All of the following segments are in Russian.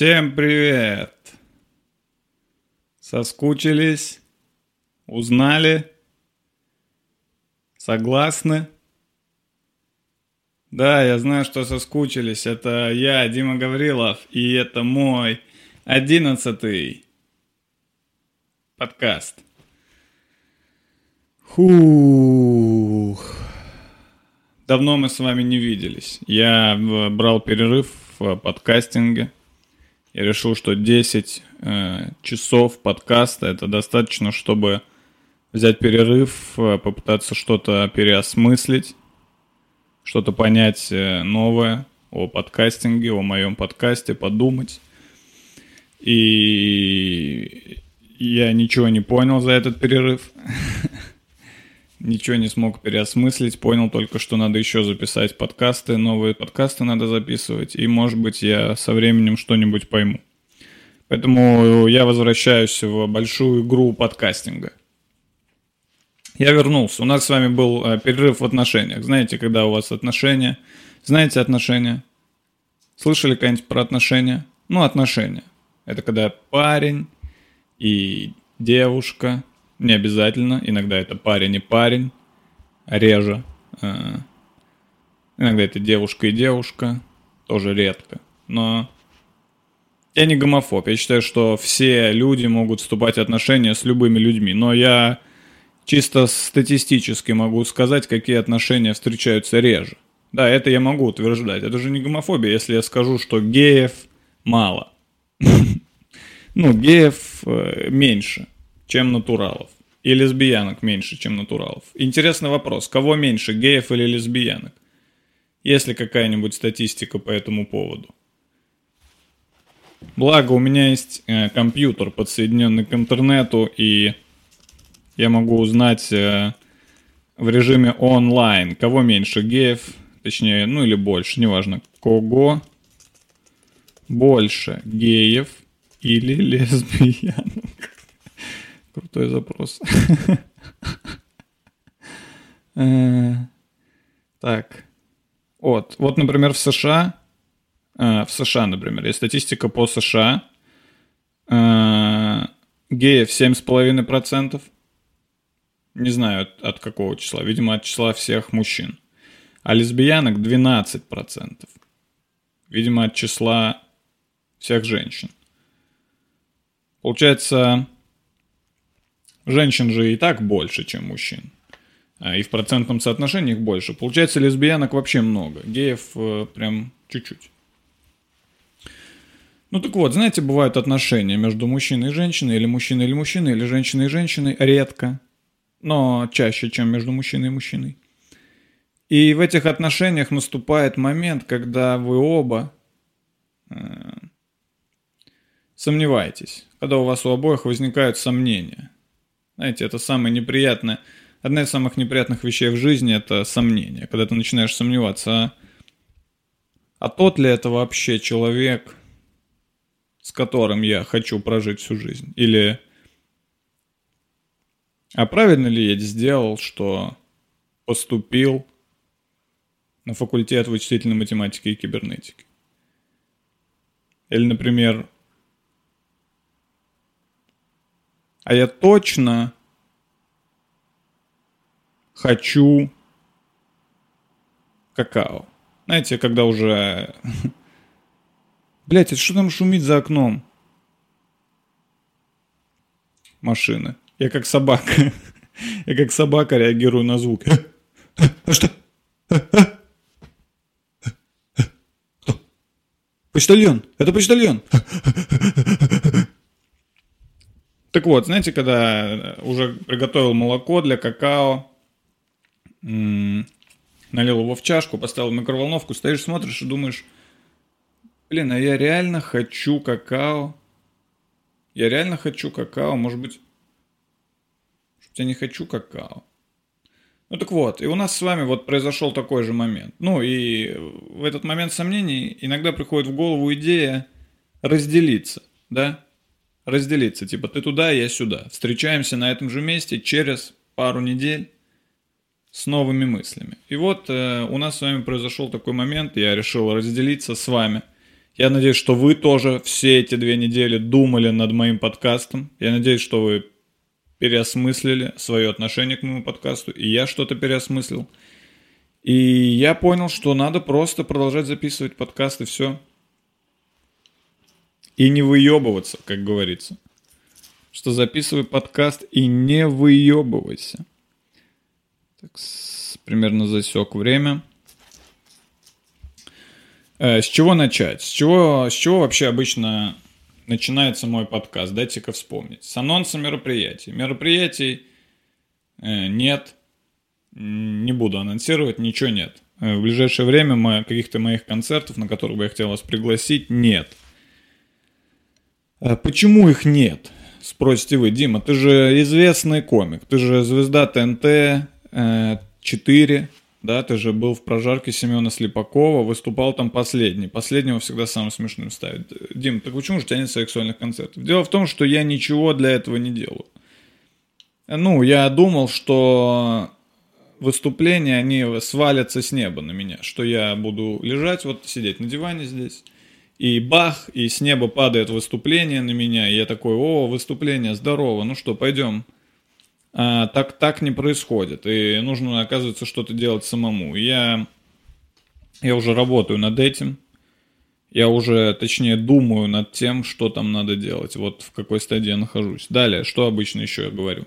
Всем привет! Соскучились? Узнали? Согласны? Да, я знаю, что соскучились. Это я, Дима Гаврилов, и это мой одиннадцатый подкаст. Фух. Давно мы с вами не виделись. Я э, брал перерыв в подкастинге. Я решил, что 10 э, часов подкаста это достаточно, чтобы взять перерыв, э, попытаться что-то переосмыслить, что-то понять э, новое о подкастинге, о моем подкасте, подумать. И я ничего не понял за этот перерыв. ничего не смог переосмыслить, понял только, что надо еще записать подкасты, новые подкасты надо записывать, и, может быть, я со временем что-нибудь пойму. Поэтому я возвращаюсь в большую игру подкастинга. Я вернулся. У нас с вами был э, перерыв в отношениях. Знаете, когда у вас отношения? Знаете отношения? Слышали когда-нибудь про отношения? Ну, отношения. Это когда парень и девушка не обязательно. Иногда это парень и парень. Реже. Э, иногда это девушка и девушка. Тоже редко. Но я не гомофоб. Я считаю, что все люди могут вступать в отношения с любыми людьми. Но я чисто статистически могу сказать, какие отношения встречаются реже. Да, это я могу утверждать. Это же не гомофобия, если я скажу, что геев мало. Ну, геев э, меньше чем натуралов. И лесбиянок меньше, чем натуралов. Интересный вопрос. Кого меньше, геев или лесбиянок? Есть ли какая-нибудь статистика по этому поводу? Благо, у меня есть э, компьютер, подсоединенный к интернету, и я могу узнать э, в режиме онлайн, кого меньше, геев, точнее, ну или больше, неважно, кого больше, геев или лесбиянок. Крутой запрос. Э, так. Вот. Вот, например, в США, э, в США, например, есть статистика по США. Э, геев 7,5%. Не знаю от, какого числа. Видимо, от числа всех мужчин. А лесбиянок 12%. Видимо, от числа всех женщин. Получается, Женщин же и так больше, чем мужчин. А, и в процентном соотношении их больше. Получается, лесбиянок вообще много. Геев э, прям чуть-чуть. Ну так вот, знаете, бывают отношения между мужчиной и женщиной, или мужчиной или мужчиной, или женщиной и женщиной, редко, но чаще, чем между мужчиной и мужчиной. И в этих отношениях наступает момент, когда вы оба э, сомневаетесь, когда у вас у обоих возникают сомнения – знаете, это самое неприятное. Одна из самых неприятных вещей в жизни – это сомнение. Когда ты начинаешь сомневаться, а, а тот ли это вообще человек, с которым я хочу прожить всю жизнь? Или а правильно ли я сделал, что поступил на факультет вычислительной математики и кибернетики? Или, например, а я точно хочу какао. Знаете, когда уже... Блять, это что там шумит за окном? Машины. Я как собака. Я как собака реагирую на звук. А что? Кто? Почтальон. Это почтальон. Так вот, знаете, когда уже приготовил молоко для какао, налил его в чашку, поставил в микроволновку, стоишь, смотришь и думаешь, блин, а я реально хочу какао. Я реально хочу какао, может быть, может, я не хочу какао. Ну так вот, и у нас с вами вот произошел такой же момент. Ну и в этот момент сомнений иногда приходит в голову идея разделиться, да? Разделиться. Типа ты туда, я сюда. Встречаемся на этом же месте через пару недель с новыми мыслями. И вот э, у нас с вами произошел такой момент, я решил разделиться с вами Я надеюсь, что вы тоже все эти две недели думали над моим подкастом. Я надеюсь, что вы переосмыслили свое отношение к моему подкасту, и я что-то переосмыслил. И я понял, что надо просто продолжать записывать подкасты, все. И не выебываться, как говорится. Что записывай подкаст и не выебывайся. Так, примерно засек время. Э, с чего начать? С чего, с чего вообще обычно начинается мой подкаст? Дайте-ка вспомнить. С анонса мероприятий. Мероприятий э, нет. Не буду анонсировать, ничего нет. Э, в ближайшее время каких-то моих концертов, на которых бы я хотел вас пригласить, нет. Почему их нет? Спросите вы, Дима, ты же известный комик, ты же звезда ТНТ, 4, да, ты же был в прожарке Семена Слепакова, выступал там последний. Последнего всегда самым смешным ставят. Дим, так почему же тянет сексуальных концертов? Дело в том, что я ничего для этого не делаю. Ну, я думал, что выступления, они свалятся с неба на меня, что я буду лежать, вот сидеть на диване здесь, и бах, и с неба падает выступление на меня, и я такой, о, выступление, здорово, ну что, пойдем а, так, так не происходит. И нужно, оказывается, что-то делать самому. Я, я уже работаю над этим. Я уже, точнее, думаю над тем, что там надо делать. Вот в какой стадии я нахожусь. Далее, что обычно еще я говорю.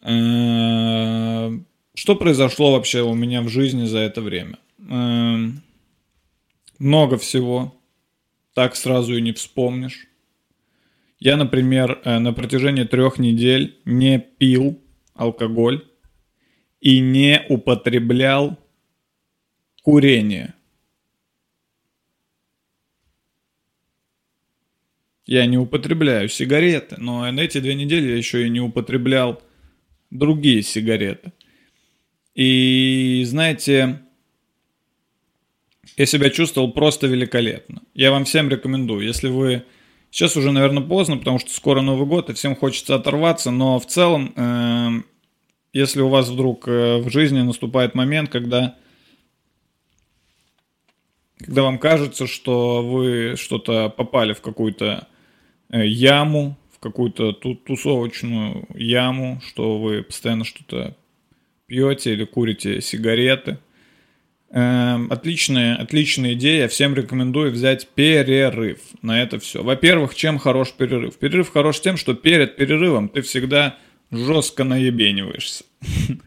Э, что произошло вообще у меня в жизни за это время? Э, много всего. Так сразу и не вспомнишь. Я, например, э, на протяжении трех недель не пил алкоголь и не употреблял курение. Я не употребляю сигареты, но на эти две недели я еще и не употреблял другие сигареты. И знаете, я себя чувствовал просто великолепно. Я вам всем рекомендую, если вы Сейчас уже, наверное, поздно, потому что скоро Новый год, и всем хочется оторваться, но в целом, э, если у вас вдруг э, в жизни наступает момент, когда, когда вам кажется, что вы что-то попали в какую-то э, яму, в какую-то тусовочную яму, что вы постоянно что-то пьете или курите сигареты – отличная, отличная идея. Всем рекомендую взять перерыв на это все. Во-первых, чем хорош перерыв? Перерыв хорош тем, что перед перерывом ты всегда жестко наебениваешься.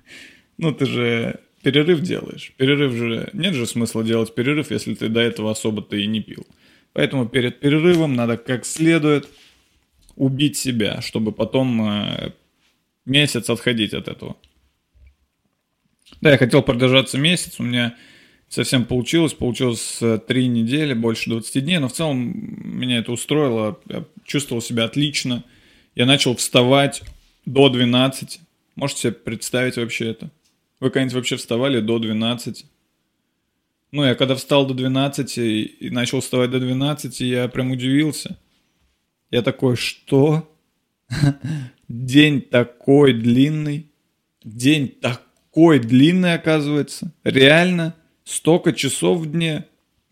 Ну, ты же перерыв делаешь. Перерыв же... Нет же смысла делать перерыв, если ты до этого особо-то и не пил. Поэтому перед перерывом надо как следует убить себя, чтобы потом э, месяц отходить от этого. Да, я хотел продержаться месяц, у меня совсем получилось. Получилось э, три недели, больше 20 дней, но в целом меня это устроило. Я чувствовал себя отлично. Я начал вставать до 12. Можете себе представить вообще это? Вы когда-нибудь вообще вставали до 12? Ну, я когда встал до 12 и начал вставать до 12, я прям удивился. Я такой, что? День такой длинный. День такой длинный, оказывается. Реально? Столько часов в дне.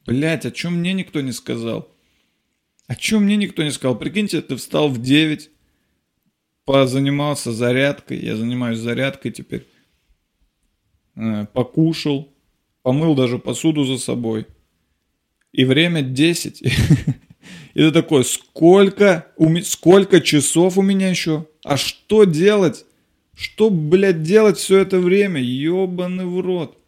Блять, о чем мне никто не сказал? О чем мне никто не сказал? Прикиньте, ты встал в 9, позанимался зарядкой. Я занимаюсь зарядкой теперь. Э, покушал, помыл даже посуду за собой. И время 10. И ты такой, сколько, сколько часов у меня еще? А что делать? Что, блядь, делать все это время? Ёбаный в рот.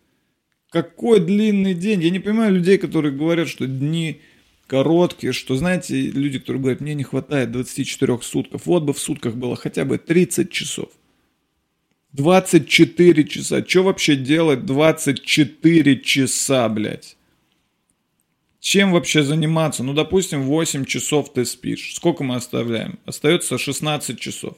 Какой длинный день. Я не понимаю людей, которые говорят, что дни короткие, что, знаете, люди, которые говорят, мне не хватает 24 сутков. Вот бы в сутках было хотя бы 30 часов. 24 часа. Что вообще делать 24 часа, блядь? Чем вообще заниматься? Ну, допустим, 8 часов ты спишь. Сколько мы оставляем? Остается 16 часов.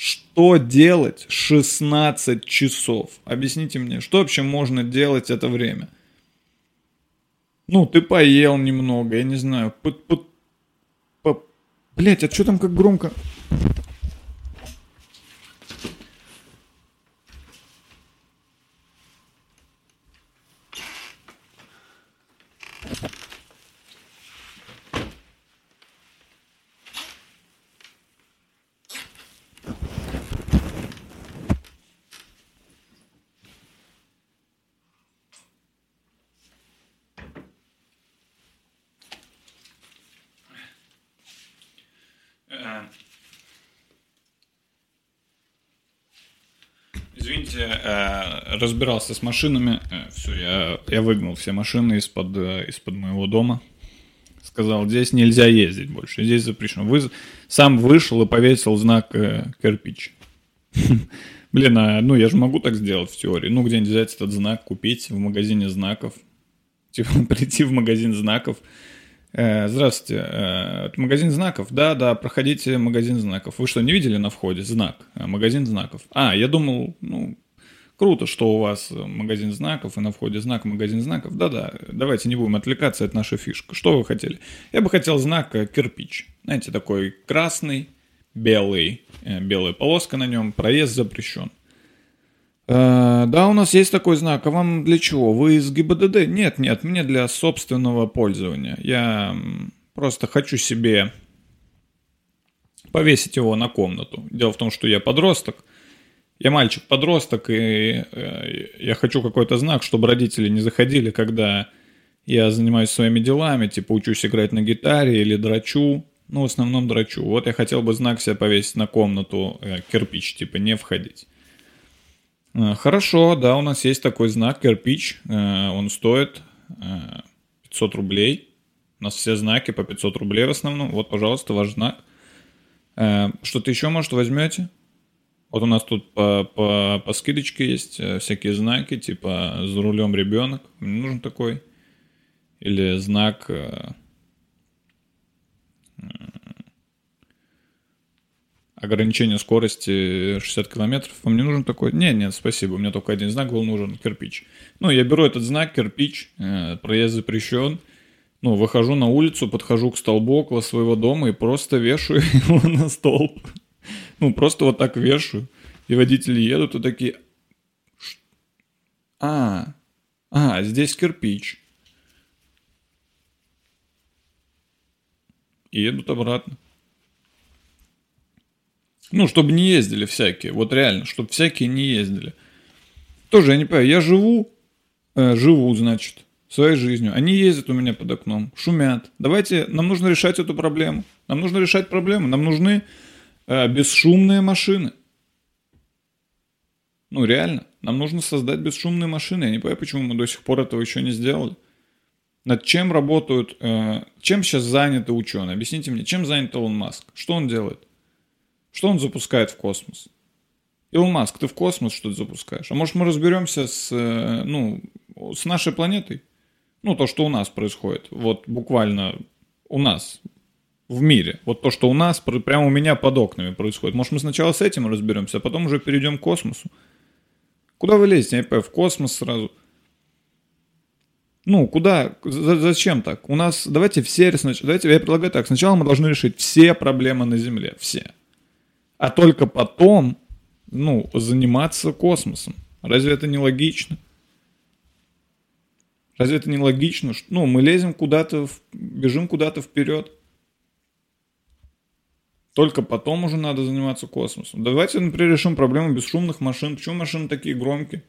Что делать 16 часов? Объясните мне, что вообще можно делать это время? Ну, ты поел немного, я не знаю. Блять, а что там как громко? Извините, э, разбирался с машинами. Э, все, я, я выгнал все машины из-под э, из-под моего дома. Сказал, здесь нельзя ездить больше, здесь запрещено. Вы сам вышел и повесил знак кирпич. Блин, а, ну я же могу так сделать в теории. Ну, где-нибудь взять этот знак, купить в магазине знаков. Типа прийти в магазин знаков. Э, здравствуйте, э, это магазин знаков? Да, да, проходите магазин знаков. Вы что, не видели на входе знак? Э, магазин знаков. А, я думал, ну, круто, что у вас магазин знаков, и на входе знак магазин знаков. Да-да, давайте не будем отвлекаться, это наша фишка. Что вы хотели? Я бы хотел знак кирпич. Знаете, такой красный, белый, белая полоска на нем, проезд запрещен. Э, да, у нас есть такой знак. А вам для чего? Вы из ГИБДД? Нет, нет, мне для собственного пользования. Я просто хочу себе повесить его на комнату. Дело в том, что я подросток. Я мальчик-подросток, и э, я хочу какой-то знак, чтобы родители не заходили, когда я занимаюсь своими делами, типа учусь играть на гитаре или драчу. Ну, в основном драчу. Вот я хотел бы знак себе повесить на комнату, э, кирпич, типа не входить. Э, хорошо, да, у нас есть такой знак кирпич. Э, он стоит 500 э, рублей. У нас все знаки по 500 рублей в основном. Вот, пожалуйста, ваш знак. Что-то еще, может, возьмете? Вот у нас тут по, по, по скидочке есть всякие знаки, типа «За рулем ребенок». Мне нужен такой. Или знак ограничение скорости 60 километров. Вам не нужен такой? Нет, нет, спасибо, у меня только один знак был нужен, кирпич. Ну, я беру этот знак, кирпич, э, проезд запрещен. Ну, выхожу на улицу, подхожу к столбу около своего дома и просто вешаю его на столб. Ну, просто вот так вешаю. И водители едут и такие... А, а, здесь кирпич. И едут обратно. Ну, чтобы не ездили всякие. Вот реально, чтобы всякие не ездили. Тоже я не понимаю. Я живу, э, живу, значит, своей жизнью. Они ездят у меня под окном, шумят. Давайте, нам нужно решать эту проблему. Нам нужно решать проблему. Нам нужны э, бесшумные машины. Ну, реально. Нам нужно создать бесшумные машины. Я не понимаю, почему мы до сих пор этого еще не сделали. Над чем работают, э, чем сейчас заняты ученые? Объясните мне, чем занят Илон Маск? Что он делает? Что он запускает в космос? Илон Маск, ты в космос что-то запускаешь? А может мы разберемся с, э, ну, с нашей планетой? Ну, то, что у нас происходит. Вот буквально у нас, в мире. Вот то, что у нас, прямо у меня под окнами происходит. Может, мы сначала с этим разберемся, а потом уже перейдем к космосу. Куда вы лезете? Понимаю, в космос сразу. Ну, куда? Зачем так? У нас, давайте все, давайте, я предлагаю так, сначала мы должны решить все проблемы на Земле, все а только потом, ну, заниматься космосом. Разве это не логично? Разве это не логично? Что, ну, мы лезем куда-то, бежим куда-то вперед. Только потом уже надо заниматься космосом. Давайте, например, решим проблему бесшумных машин. Почему машины такие громкие?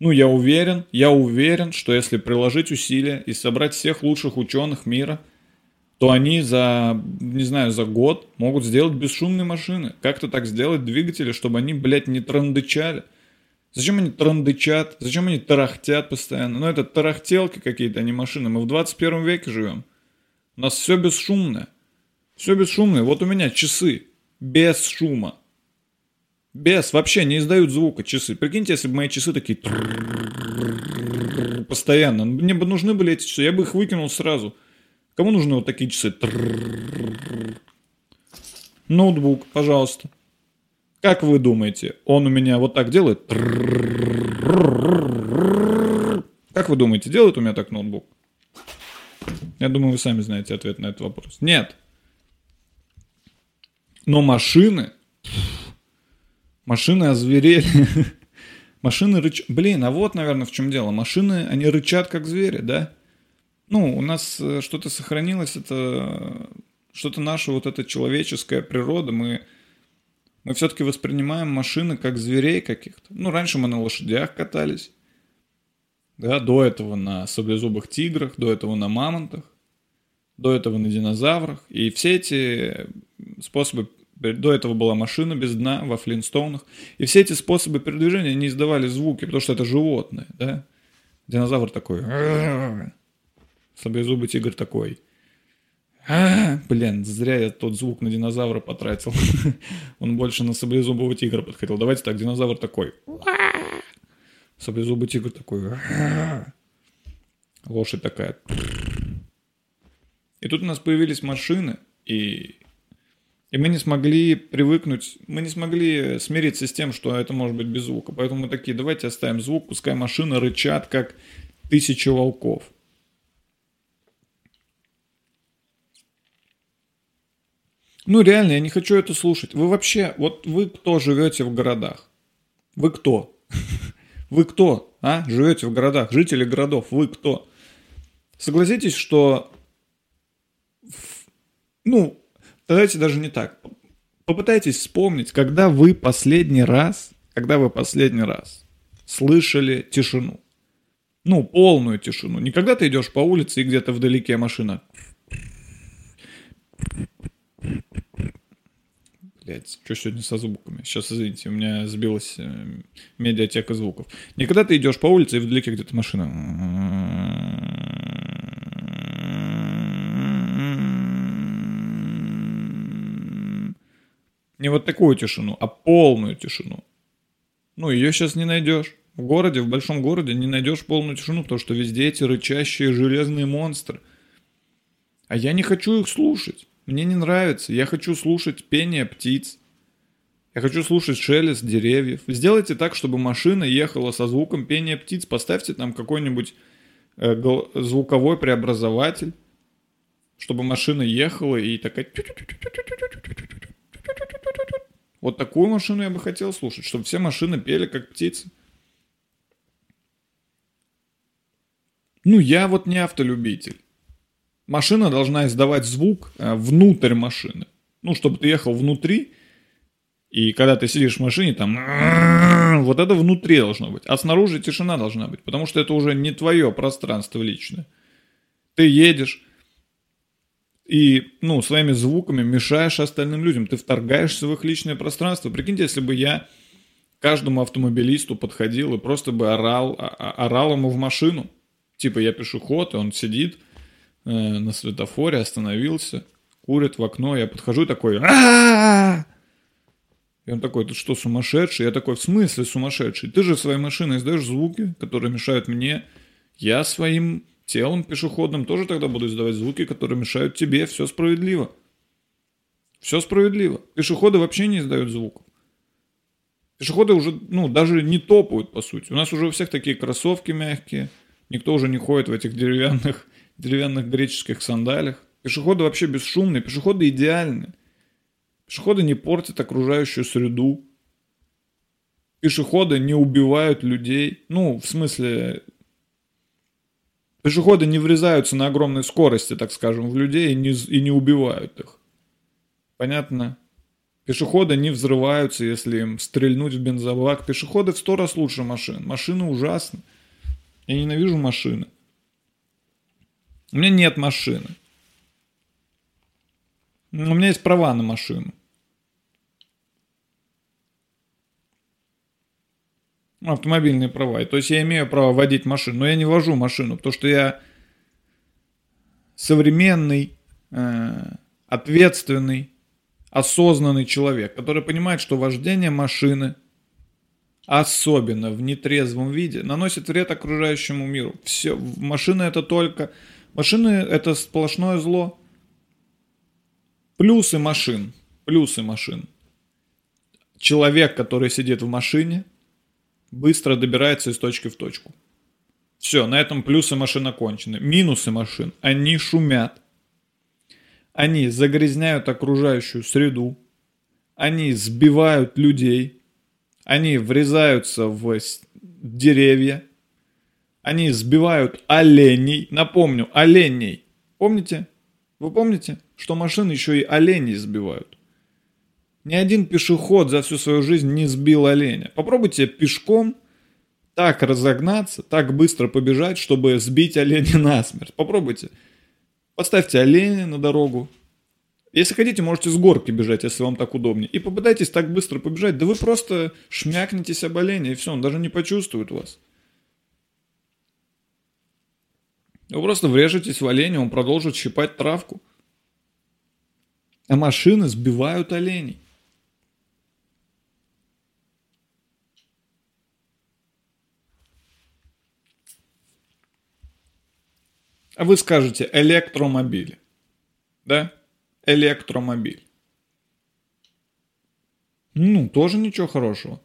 Ну, я уверен, я уверен, что если приложить усилия и собрать всех лучших ученых мира – то они за, не знаю, за год могут сделать бесшумные машины. Как-то так сделать двигатели, чтобы они, блядь, не трандычали. Зачем они трандычат? Зачем они тарахтят постоянно? Ну, это тарахтелки какие-то, а не машины. Мы в 21 веке живем. У нас все бесшумное. Все бесшумное. Вот у меня часы. Без шума. Без. Вообще не издают звука часы. Прикиньте, если бы мои часы такие постоянно. Мне бы нужны были эти часы. Я бы их выкинул сразу. Кому нужны вот такие часы? Ноутбук, пожалуйста. Как вы думаете, он у меня вот так делает? Как вы думаете, делает у меня так ноутбук? Я думаю, вы сами знаете ответ на этот вопрос. Нет. Но машины... Машины озверели. Машины рычат... Блин, а вот, наверное, в чем дело. Машины, они рычат, как звери, да? Ну, у нас э, что-то сохранилось, это что-то наше, вот эта человеческая природа, мы, мы все-таки воспринимаем машины как зверей каких-то. Ну, раньше мы на лошадях катались, да, до этого на саблезубых тиграх, до этого на мамонтах, до этого на динозаврах. И все эти способы До этого была машина без дна во Флинстоунах. И все эти способы передвижения не издавали звуки, потому что это животное, да? Динозавр такой. Саблезубый тигр такой. А, блин, зря я тот звук на динозавра потратил. Он больше на саблезубого тигра подходил. Давайте так, динозавр такой. Саблезубый тигр такой. Лошадь такая. И тут у нас появились машины, и, и мы не смогли привыкнуть, мы не смогли смириться с тем, что это может быть без звука. Поэтому мы такие, давайте оставим звук, пускай машины рычат, как тысячи волков. Ну, реально, я не хочу это слушать. Вы вообще, вот вы кто живете в городах? Вы кто? Вы кто, а? Живете в городах, жители городов, вы кто? Согласитесь, что... Ну, давайте даже не так. Попытайтесь вспомнить, когда вы последний раз, когда вы последний раз слышали тишину. Ну, полную тишину. Не когда ты идешь по улице и где-то вдалеке машина Блять, что сегодня со звуками? Сейчас, извините, у меня сбилась э, медиатека звуков. Никогда ты идешь по улице и вдалеке где-то машина. Не вот такую тишину, а полную тишину. Ну, ее сейчас не найдешь. В городе, в большом городе не найдешь полную тишину, потому что везде эти рычащие железные монстры. А я не хочу их слушать. Мне не нравится. Я хочу слушать пение птиц. Я хочу слушать шелест деревьев. Сделайте так, чтобы машина ехала со звуком пения птиц. Поставьте там какой-нибудь э, звуковой преобразователь, чтобы машина ехала и такая... Вот такую машину я бы хотел слушать, чтобы все машины пели как птицы. Ну, я вот не автолюбитель машина должна издавать звук э, внутрь машины. Ну, чтобы ты ехал внутри, и когда ты сидишь в машине, там вот это внутри должно быть. А снаружи тишина должна быть, потому что это уже не твое пространство личное. Ты едешь и, ну, своими звуками мешаешь остальным людям. Ты вторгаешься в их личное пространство. Прикиньте, если бы я каждому автомобилисту подходил и просто бы орал, орал ему в машину. Типа я пешеход, и он сидит, Э, на светофоре, остановился, курит в окно, я подхожу такой, а и он такой, ты что, сумасшедший? Я такой, в смысле сумасшедший? Ты же своей машиной издаешь звуки, которые мешают мне. Я своим телом пешеходным тоже тогда буду издавать звуки, которые мешают тебе. Все справедливо. Все справедливо. Пешеходы вообще не издают звуков. Пешеходы уже, ну, даже не топают, по сути. У нас уже у всех такие кроссовки мягкие. Никто уже не ходит в этих деревянных деревянных греческих сандалях. Пешеходы вообще бесшумные, пешеходы идеальны. Пешеходы не портят окружающую среду. Пешеходы не убивают людей. Ну, в смысле, пешеходы не врезаются на огромной скорости, так скажем, в людей и не, и не убивают их. Понятно? Пешеходы не взрываются, если им стрельнуть в бензобак. Пешеходы в сто раз лучше машин. Машины ужасны. Я ненавижу машины. У меня нет машины. У меня есть права на машину. Автомобильные права. То есть я имею право водить машину, но я не вожу машину, потому что я современный, э, ответственный, осознанный человек, который понимает, что вождение машины, особенно в нетрезвом виде, наносит вред окружающему миру. Все, машина это только Машины – это сплошное зло. Плюсы машин. Плюсы машин. Человек, который сидит в машине, быстро добирается из точки в точку. Все, на этом плюсы машин окончены. Минусы машин. Они шумят. Они загрязняют окружающую среду. Они сбивают людей. Они врезаются в деревья. Они сбивают оленей. Напомню, оленей. Помните? Вы помните, что машины еще и оленей сбивают? Ни один пешеход за всю свою жизнь не сбил оленя. Попробуйте пешком так разогнаться, так быстро побежать, чтобы сбить оленя насмерть. Попробуйте. Поставьте оленя на дорогу Если хотите, можете с горки бежать, если вам так удобнее. И попытайтесь так быстро побежать. Да вы просто шмякнетесь об оленя, и все, он даже не почувствует вас. Вы просто врежетесь в оленя, он продолжит щипать травку. А машины сбивают оленей. А вы скажете электромобили. Да? Электромобиль. Ну, тоже ничего хорошего.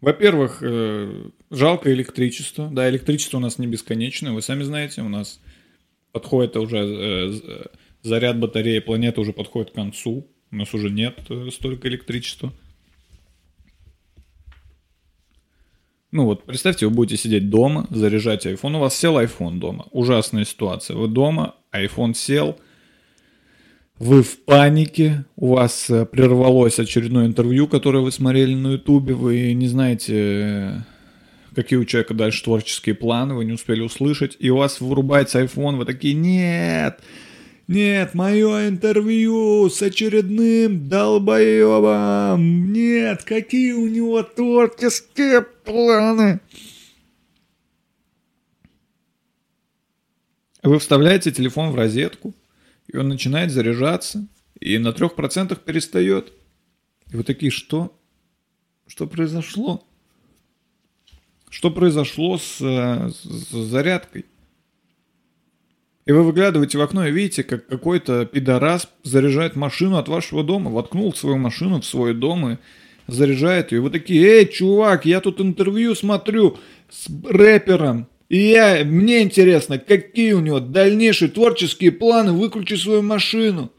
Во-первых, э, жалко электричество. Да, электричество у нас не бесконечное, вы сами знаете, у нас подходит уже э, заряд батареи, планета уже подходит к концу, у нас уже нет э, столько электричества. Ну вот, представьте, вы будете сидеть дома, заряжать iPhone, у вас сел iPhone дома. Ужасная ситуация. Вы дома, iPhone сел, вы в панике, у вас э, прервалось очередное интервью, которое вы смотрели на Ютубе, вы не знаете, э, какие у человека дальше творческие планы, вы не успели услышать, и у вас вырубается iPhone, вы такие, нет, нет, мое интервью с очередным долбоебом. Нет, какие у него творческие планы. Вы вставляете телефон в розетку, и он начинает заряжаться, и на трех процентах перестает. И вы такие, что? Что произошло? Что произошло с, с зарядкой? И вы выглядываете в окно и видите, как какой-то пидорас заряжает машину от вашего дома, воткнул свою машину в свой дом и заряжает ее. И вы такие, эй, чувак, я тут интервью смотрю с рэпером, и я, мне интересно, какие у него дальнейшие творческие планы, выключи свою машину.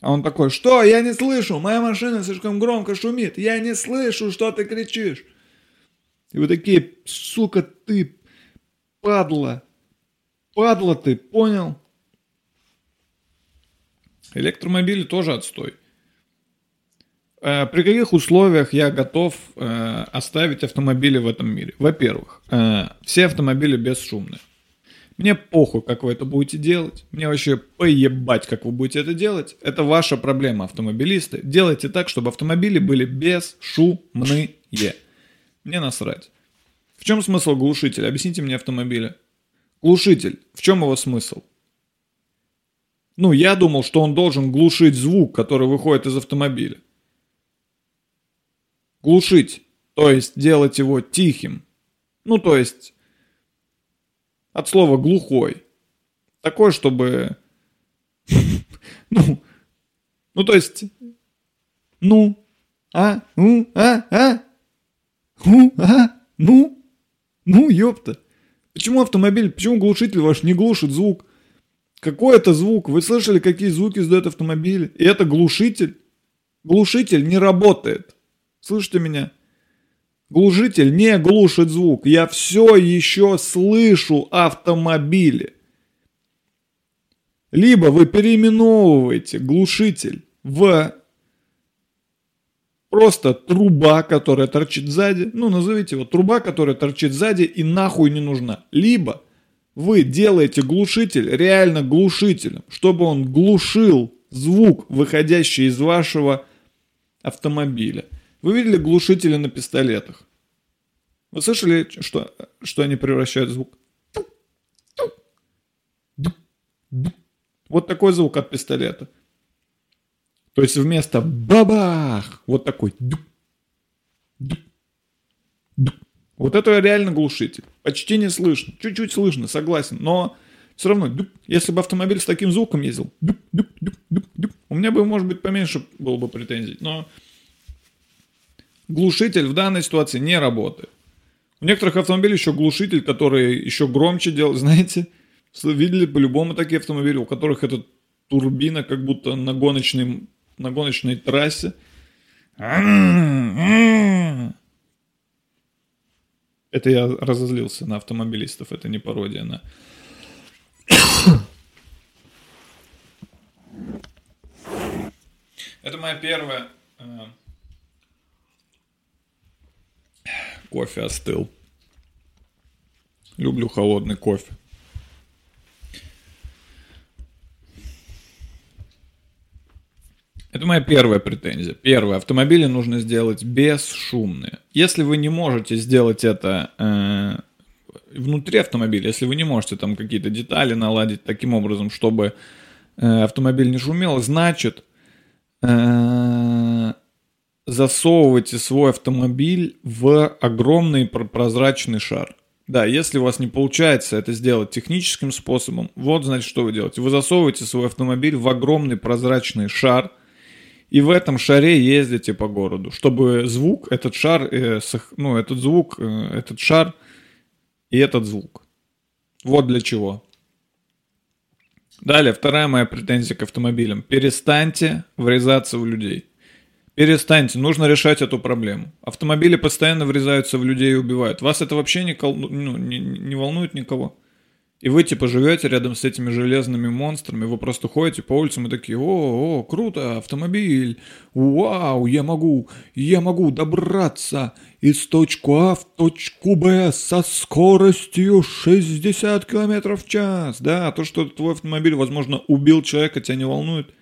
А он такой, что, я не слышу, моя машина слишком громко шумит, я не слышу, что ты кричишь. И вы такие, сука, ты падла, Падла ты, понял? Электромобили тоже отстой. Э, при каких условиях я готов э, оставить автомобили в этом мире? Во-первых, э, все автомобили бесшумные. Мне похуй, как вы это будете делать. Мне вообще поебать, как вы будете это делать. Это ваша проблема, автомобилисты. Делайте так, чтобы автомобили были бесшумные. Мне насрать. В чем смысл глушителя? Объясните мне автомобиля. Глушитель. В чем его смысл? Ну, я думал, что он должен глушить звук, который выходит из автомобиля. Глушить. То есть делать его тихим. Ну, то есть от слова глухой. Такой, чтобы... Ну, ну, то есть... Ну, а, ну, а, а, ну, а, ну, ну, ёпта. Почему автомобиль, почему глушитель ваш не глушит звук? Какой это звук? Вы слышали, какие звуки издает автомобиль? И это глушитель? Глушитель не работает. Слышите меня? Глушитель не глушит звук. Я все еще слышу автомобили. Либо вы переименовываете глушитель в Просто труба, которая торчит сзади. Ну, назовите его труба, которая торчит сзади и нахуй не нужна. Либо вы делаете глушитель реально глушителем, чтобы он глушил звук, выходящий из вашего автомобиля. Вы видели глушители на пистолетах? Вы слышали, что, что они превращают звук? Вот такой звук от пистолета. То есть вместо бабах вот такой. Вот это реально глушитель. Почти не слышно. Чуть-чуть слышно, согласен. Но все равно, если бы автомобиль с таким звуком ездил, у меня бы, может быть, поменьше было бы претензий. Но глушитель в данной ситуации не работает. У некоторых автомобилей еще глушитель, который еще громче делает, знаете, видели по-любому такие автомобили, у которых эта турбина как будто на гоночной на гоночной трассе. Это я разозлился на автомобилистов, это не пародия на... Это моя первая... Кофе остыл. Люблю холодный кофе. Это моя первая претензия. Первое. Автомобили нужно сделать бесшумные. Если вы не можете сделать это э, внутри автомобиля, если вы не можете там какие-то детали наладить таким образом, чтобы э, автомобиль не шумел, значит, э, засовывайте свой автомобиль в огромный прозрачный шар. Да, если у вас не получается это сделать техническим способом, вот значит, что вы делаете. Вы засовываете свой автомобиль в огромный прозрачный шар, и в этом шаре ездите по городу, чтобы звук, этот шар, э, ну, этот звук, э, этот шар и этот звук. Вот для чего. Далее, вторая моя претензия к автомобилям. Перестаньте врезаться в людей. Перестаньте, нужно решать эту проблему. Автомобили постоянно врезаются в людей и убивают. Вас это вообще не, кол... ну, не, не волнует никого. И вы типа живете рядом с этими железными монстрами, вы просто ходите по улицам и такие, о, о, круто, автомобиль, вау, я могу, я могу добраться из точки А в точку Б со скоростью 60 км в час. Да, то, что твой автомобиль, возможно, убил человека, тебя не волнует.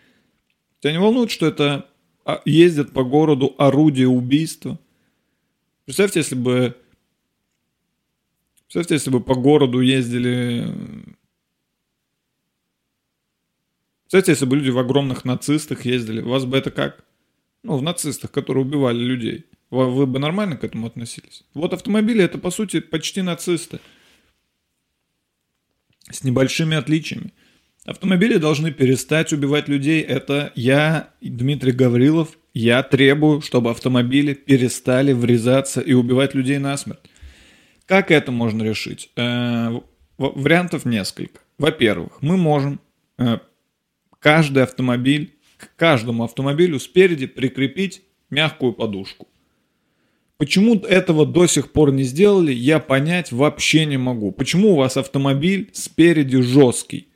Тебя не волнует, что это ездят по городу орудия убийства. Представьте, если бы... Представьте, если бы по городу ездили... Представьте, если бы люди в огромных нацистах ездили. Вас бы это как? Ну, в нацистах, которые убивали людей. Вы бы нормально к этому относились? Вот автомобили это, по сути, почти нацисты. С небольшими отличиями. Автомобили должны перестать убивать людей. Это я, Дмитрий Гаврилов, я требую, чтобы автомобили перестали врезаться и убивать людей насмерть. Как это можно решить? Э, вариантов несколько. Во-первых, мы можем э, каждый автомобиль, к каждому автомобилю спереди прикрепить мягкую подушку. Почему этого до сих пор не сделали, я понять вообще не могу. Почему у вас автомобиль спереди жесткий?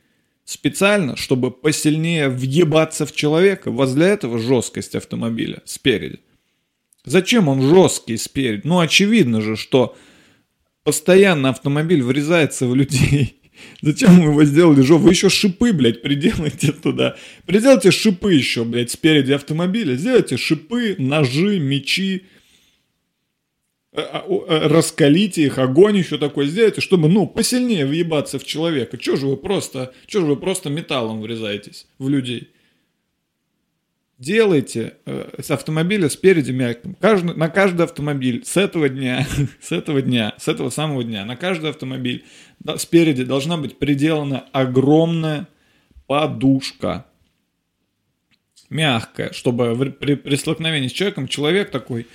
Специально, чтобы посильнее въебаться в человека. Возле этого жесткость автомобиля спереди. Зачем он жесткий спереди? Ну, очевидно же, что постоянно автомобиль врезается в людей. Зачем мы его сделали жо? Вы еще шипы, блядь, приделайте туда. Приделайте шипы еще, блядь, спереди автомобиля. Сделайте шипы, ножи, мечи. Э, а, э, раскалите их, огонь еще такой сделайте, чтобы, ну, посильнее въебаться в человека. Чего же вы просто, чего же вы просто металлом врезаетесь в людей? Делайте э, с автомобиля спереди мягким. Каждый, на каждый автомобиль с этого дня, с этого дня, с этого самого дня, на каждый автомобиль да, спереди должна быть приделана огромная подушка. Мягкая, чтобы при, при столкновении с человеком человек такой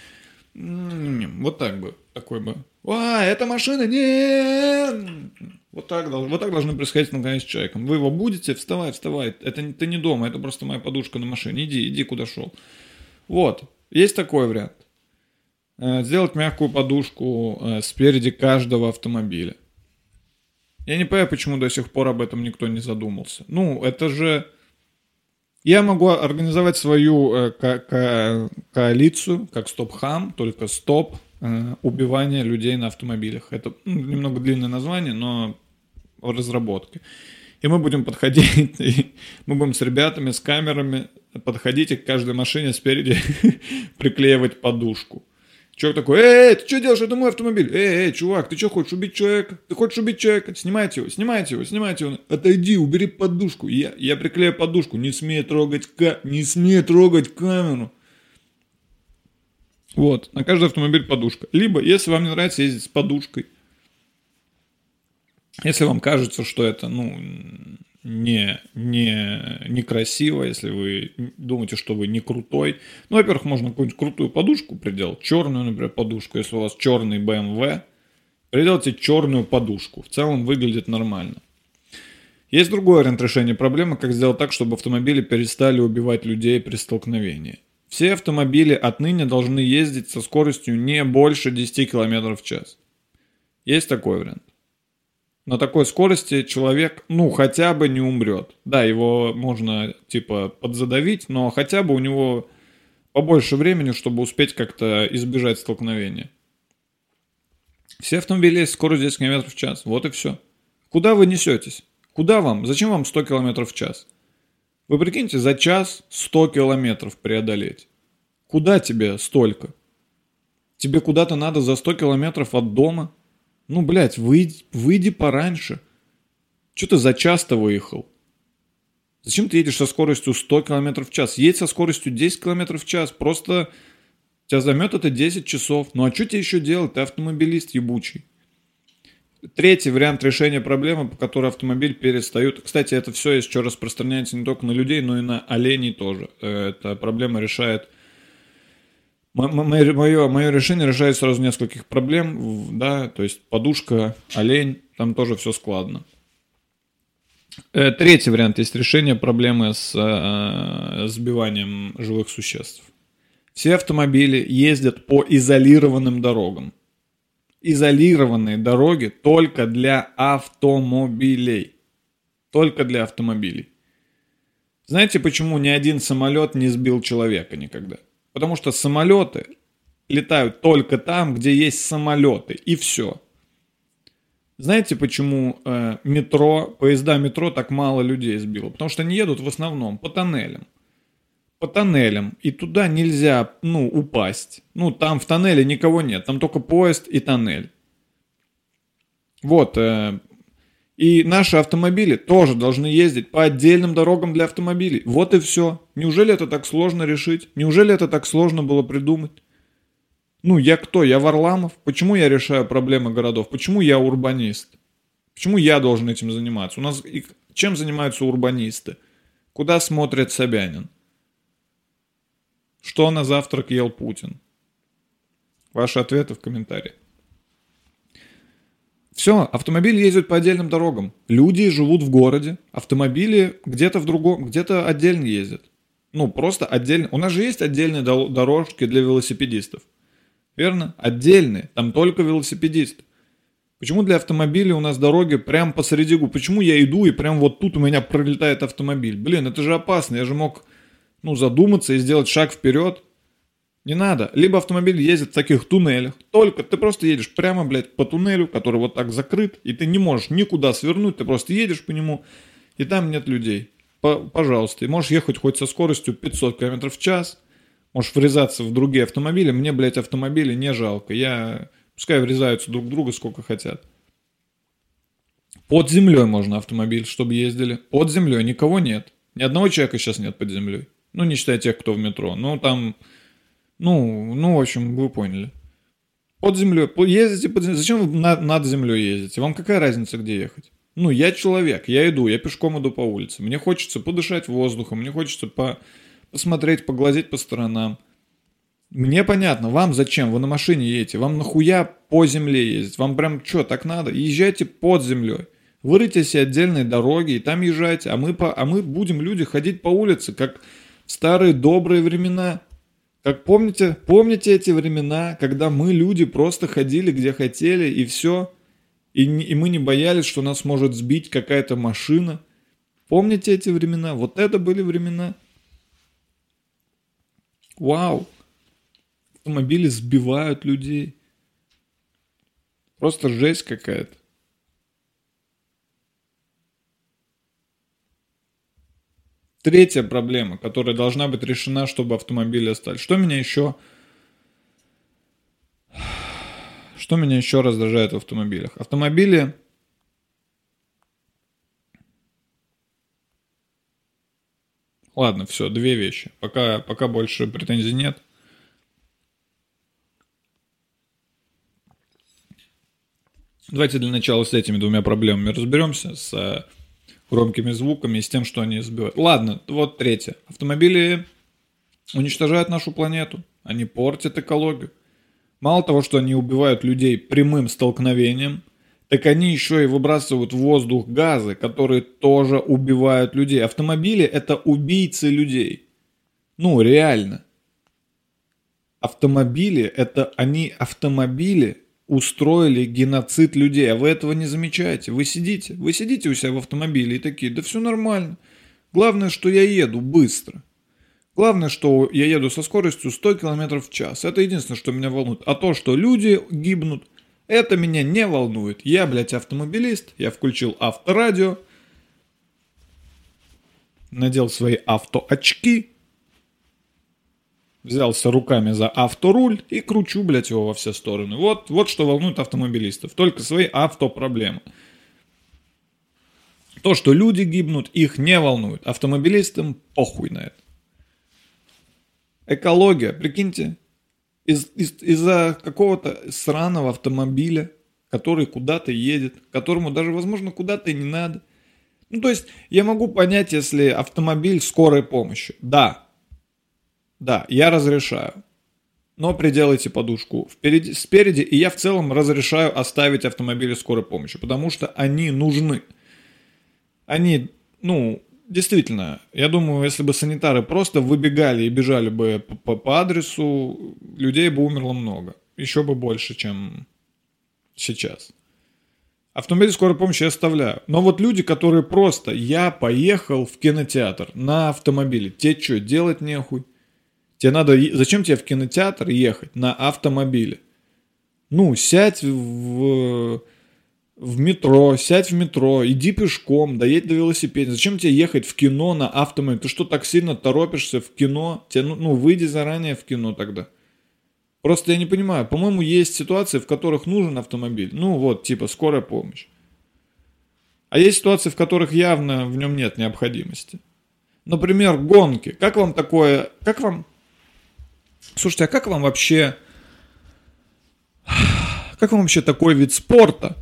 вот так бы, такой бы. А, эта машина, не Вот так, вот так должно происходить наконец с человеком. Вы его будете, вставай, вставай. Это ты не дома, это просто моя подушка на машине. Иди, иди куда шел. Вот, есть такой вариант. Э, сделать мягкую подушку э, спереди каждого автомобиля. Я не понимаю, почему до сих пор об этом никто не задумался. Ну, это же я могу организовать свою э, ко- ко- коалицию, как стоп-хам, только стоп э, убивание людей на автомобилях. Это ну, немного длинное название, но в разработке. И мы будем подходить, и мы будем с ребятами, с камерами подходить и к каждой машине спереди приклеивать подушку. Чувак такой, эй, эй, ты что делаешь? Это мой автомобиль. Эй, эй, чувак, ты что хочешь убить человека? Ты хочешь убить человека? Снимайте его, снимайте его, снимайте его. Отойди, убери подушку. Я, я приклею подушку. Не смей трогать, ка... не смей трогать камеру. Вот, на каждый автомобиль подушка. Либо, если вам не нравится ездить с подушкой, если вам кажется, что это, ну, не, не, некрасиво, если вы думаете, что вы не крутой. Ну, во-первых, можно какую-нибудь крутую подушку приделать, черную, например, подушку, если у вас черный BMW, приделайте черную подушку, в целом выглядит нормально. Есть другой вариант решения проблемы, как сделать так, чтобы автомобили перестали убивать людей при столкновении. Все автомобили отныне должны ездить со скоростью не больше 10 км в час. Есть такой вариант на такой скорости человек, ну, хотя бы не умрет. Да, его можно, типа, подзадавить, но хотя бы у него побольше времени, чтобы успеть как-то избежать столкновения. Все автомобили есть скорость 10 км в час. Вот и все. Куда вы несетесь? Куда вам? Зачем вам 100 км в час? Вы прикиньте, за час 100 километров преодолеть. Куда тебе столько? Тебе куда-то надо за 100 километров от дома? Ну, блядь, выйди, выйди пораньше. Че ты за час-то выехал? Зачем ты едешь со скоростью 100 км в час? Едь со скоростью 10 км в час. Просто тебя займет это 10 часов. Ну а что тебе еще делать? Ты автомобилист ебучий. Третий вариант решения проблемы, по которой автомобиль перестает. Кстати, это все еще распространяется не только на людей, но и на оленей тоже. Э, эта проблема решает... Мое, мое, решение решает сразу нескольких проблем, да, то есть подушка, олень, там тоже все складно. Э, третий вариант есть решение проблемы с э, сбиванием живых существ. Все автомобили ездят по изолированным дорогам. Изолированные дороги только для автомобилей. Только для автомобилей. Знаете, почему ни один самолет не сбил человека никогда? Потому что самолеты летают только там, где есть самолеты, и все. Знаете, почему э, метро, поезда метро так мало людей сбило? Потому что они едут в основном по тоннелям. По тоннелям. И туда нельзя, ну, упасть. Ну, там в тоннеле никого нет. Там только поезд и тоннель. Вот. Э, и наши автомобили тоже должны ездить по отдельным дорогам для автомобилей. Вот и все. Неужели это так сложно решить? Неужели это так сложно было придумать? Ну, я кто? Я Варламов? Почему я решаю проблемы городов? Почему я урбанист? Почему я должен этим заниматься? У нас чем занимаются урбанисты? Куда смотрит Собянин? Что на завтрак ел Путин? Ваши ответы в комментариях. Все, автомобили ездят по отдельным дорогам. Люди живут в городе, автомобили где-то в другом, где-то отдельно ездят. Ну, просто отдельно. У нас же есть отдельные дорожки для велосипедистов. Верно? Отдельные. Там только велосипедист. Почему для автомобиля у нас дороги прям посреди губ? Почему я иду и прям вот тут у меня пролетает автомобиль? Блин, это же опасно. Я же мог, ну, задуматься и сделать шаг вперед. Не надо. Либо автомобиль ездит в таких туннелях. Только ты просто едешь прямо, блядь, по туннелю, который вот так закрыт, и ты не можешь никуда свернуть, ты просто едешь по нему, и там нет людей. Пожалуйста. И можешь ехать хоть со скоростью 500 км в час, можешь врезаться в другие автомобили. Мне, блядь, автомобили не жалко. Я... Пускай врезаются друг друга сколько хотят. Под землей можно автомобиль, чтобы ездили. Под землей никого нет. Ни одного человека сейчас нет под землей. Ну, не считая тех, кто в метро. Ну, там... Ну, ну, в общем, вы поняли. Под землей. Ездите под землей. Зачем вы над, над землей ездите? Вам какая разница, где ехать? Ну, я человек, я иду, я пешком иду по улице. Мне хочется подышать воздухом, мне хочется по посмотреть, поглазеть по сторонам. Мне понятно, вам зачем? Вы на машине едете, вам нахуя по земле ездить? Вам прям что, так надо? Езжайте под землей. Вырыйте себе отдельные дороги и там езжайте, а мы, по, а мы будем, люди, ходить по улице, как в старые добрые времена. Как помните, помните эти времена, когда мы, люди, просто ходили где хотели и все, и, и мы не боялись, что нас может сбить какая-то машина. Помните эти времена? Вот это были времена. Вау! Автомобили сбивают людей. Просто жесть какая-то. Третья проблема, которая должна быть решена, чтобы автомобили остались. Что меня еще... Что меня еще раздражает в автомобилях? Автомобили Ладно, все, две вещи. Пока, пока больше претензий нет. Давайте для начала с этими двумя проблемами разберемся, с громкими звуками и с тем, что они сбивают. Ладно, вот третье. Автомобили уничтожают нашу планету, они портят экологию. Мало того, что они убивают людей прямым столкновением – так они еще и выбрасывают в воздух газы, которые тоже убивают людей. Автомобили это убийцы людей. Ну, реально. Автомобили это они автомобили устроили геноцид людей, а вы этого не замечаете. Вы сидите, вы сидите у себя в автомобиле и такие, да все нормально. Главное, что я еду быстро. Главное, что я еду со скоростью 100 км в час. Это единственное, что меня волнует. А то, что люди гибнут, это меня не волнует. Я, блядь, автомобилист, я включил авторадио. надел свои автоочки, взялся руками за авторуль и кручу, блядь, его во все стороны. Вот, вот что волнует автомобилистов. Только свои автопроблемы. То, что люди гибнут, их не волнует. Автомобилистам похуй на это. Экология, прикиньте, из, из, из-за какого-то сраного автомобиля, который куда-то едет, которому даже, возможно, куда-то и не надо. Ну, то есть, я могу понять, если автомобиль скорой помощи. Да, да, я разрешаю. Но приделайте подушку впереди, спереди, и я в целом разрешаю оставить автомобили скорой помощи, потому что они нужны. Они, ну, действительно, я думаю, если бы санитары просто выбегали и бежали бы по, по адресу, людей бы умерло много. Еще бы больше, чем сейчас. Автомобиль скорой помощи я оставляю. Но вот люди, которые просто, я поехал в кинотеатр на автомобиле, те что, делать нехуй? Тебе надо... Зачем тебе в кинотеатр ехать на автомобиле? Ну, сядь в, в метро, сядь в метро, иди пешком, доедь до велосипеда. Зачем тебе ехать в кино на автомобиле? Ты что, так сильно торопишься в кино? Тебе, ну, ну, выйди заранее в кино тогда. Просто я не понимаю. По-моему, есть ситуации, в которых нужен автомобиль. Ну, вот, типа скорая помощь. А есть ситуации, в которых явно в нем нет необходимости. Например, гонки. Как вам такое... Как вам Слушайте, а как вам вообще... Как вам вообще такой вид спорта?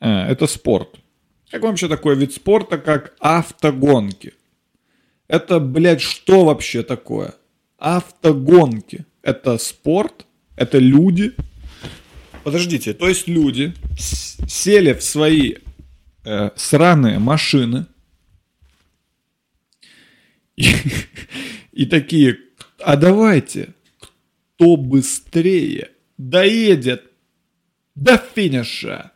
А, это спорт. Как вам вообще такой вид спорта, как автогонки? Это, блядь, что вообще такое? Автогонки. Это спорт? Это люди? Подождите, то есть люди сели в свои э, сраные машины и, и такие, а давайте, кто быстрее доедет до финиша.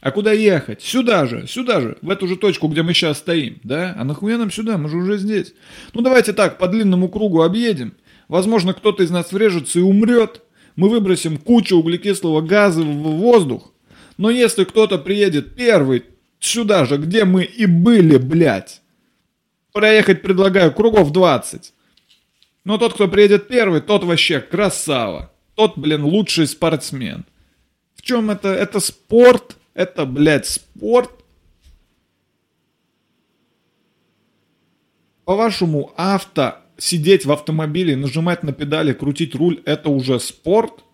А куда ехать? Сюда же, сюда же, в эту же точку, где мы сейчас стоим, да? А нахуя нам сюда, мы же уже здесь. Ну давайте так, по длинному кругу объедем. Возможно, кто-то из нас врежется и умрет. Мы выбросим кучу углекислого газа в воздух. Но если кто-то приедет первый сюда же, где мы и были, блядь, проехать предлагаю кругов 20. Но тот, кто приедет первый, тот вообще красава. Тот, блин, лучший спортсмен. В чем это? Это спорт. Это, блядь, спорт. По-вашему, авто, сидеть в автомобиле, нажимать на педали, крутить руль, это уже спорт?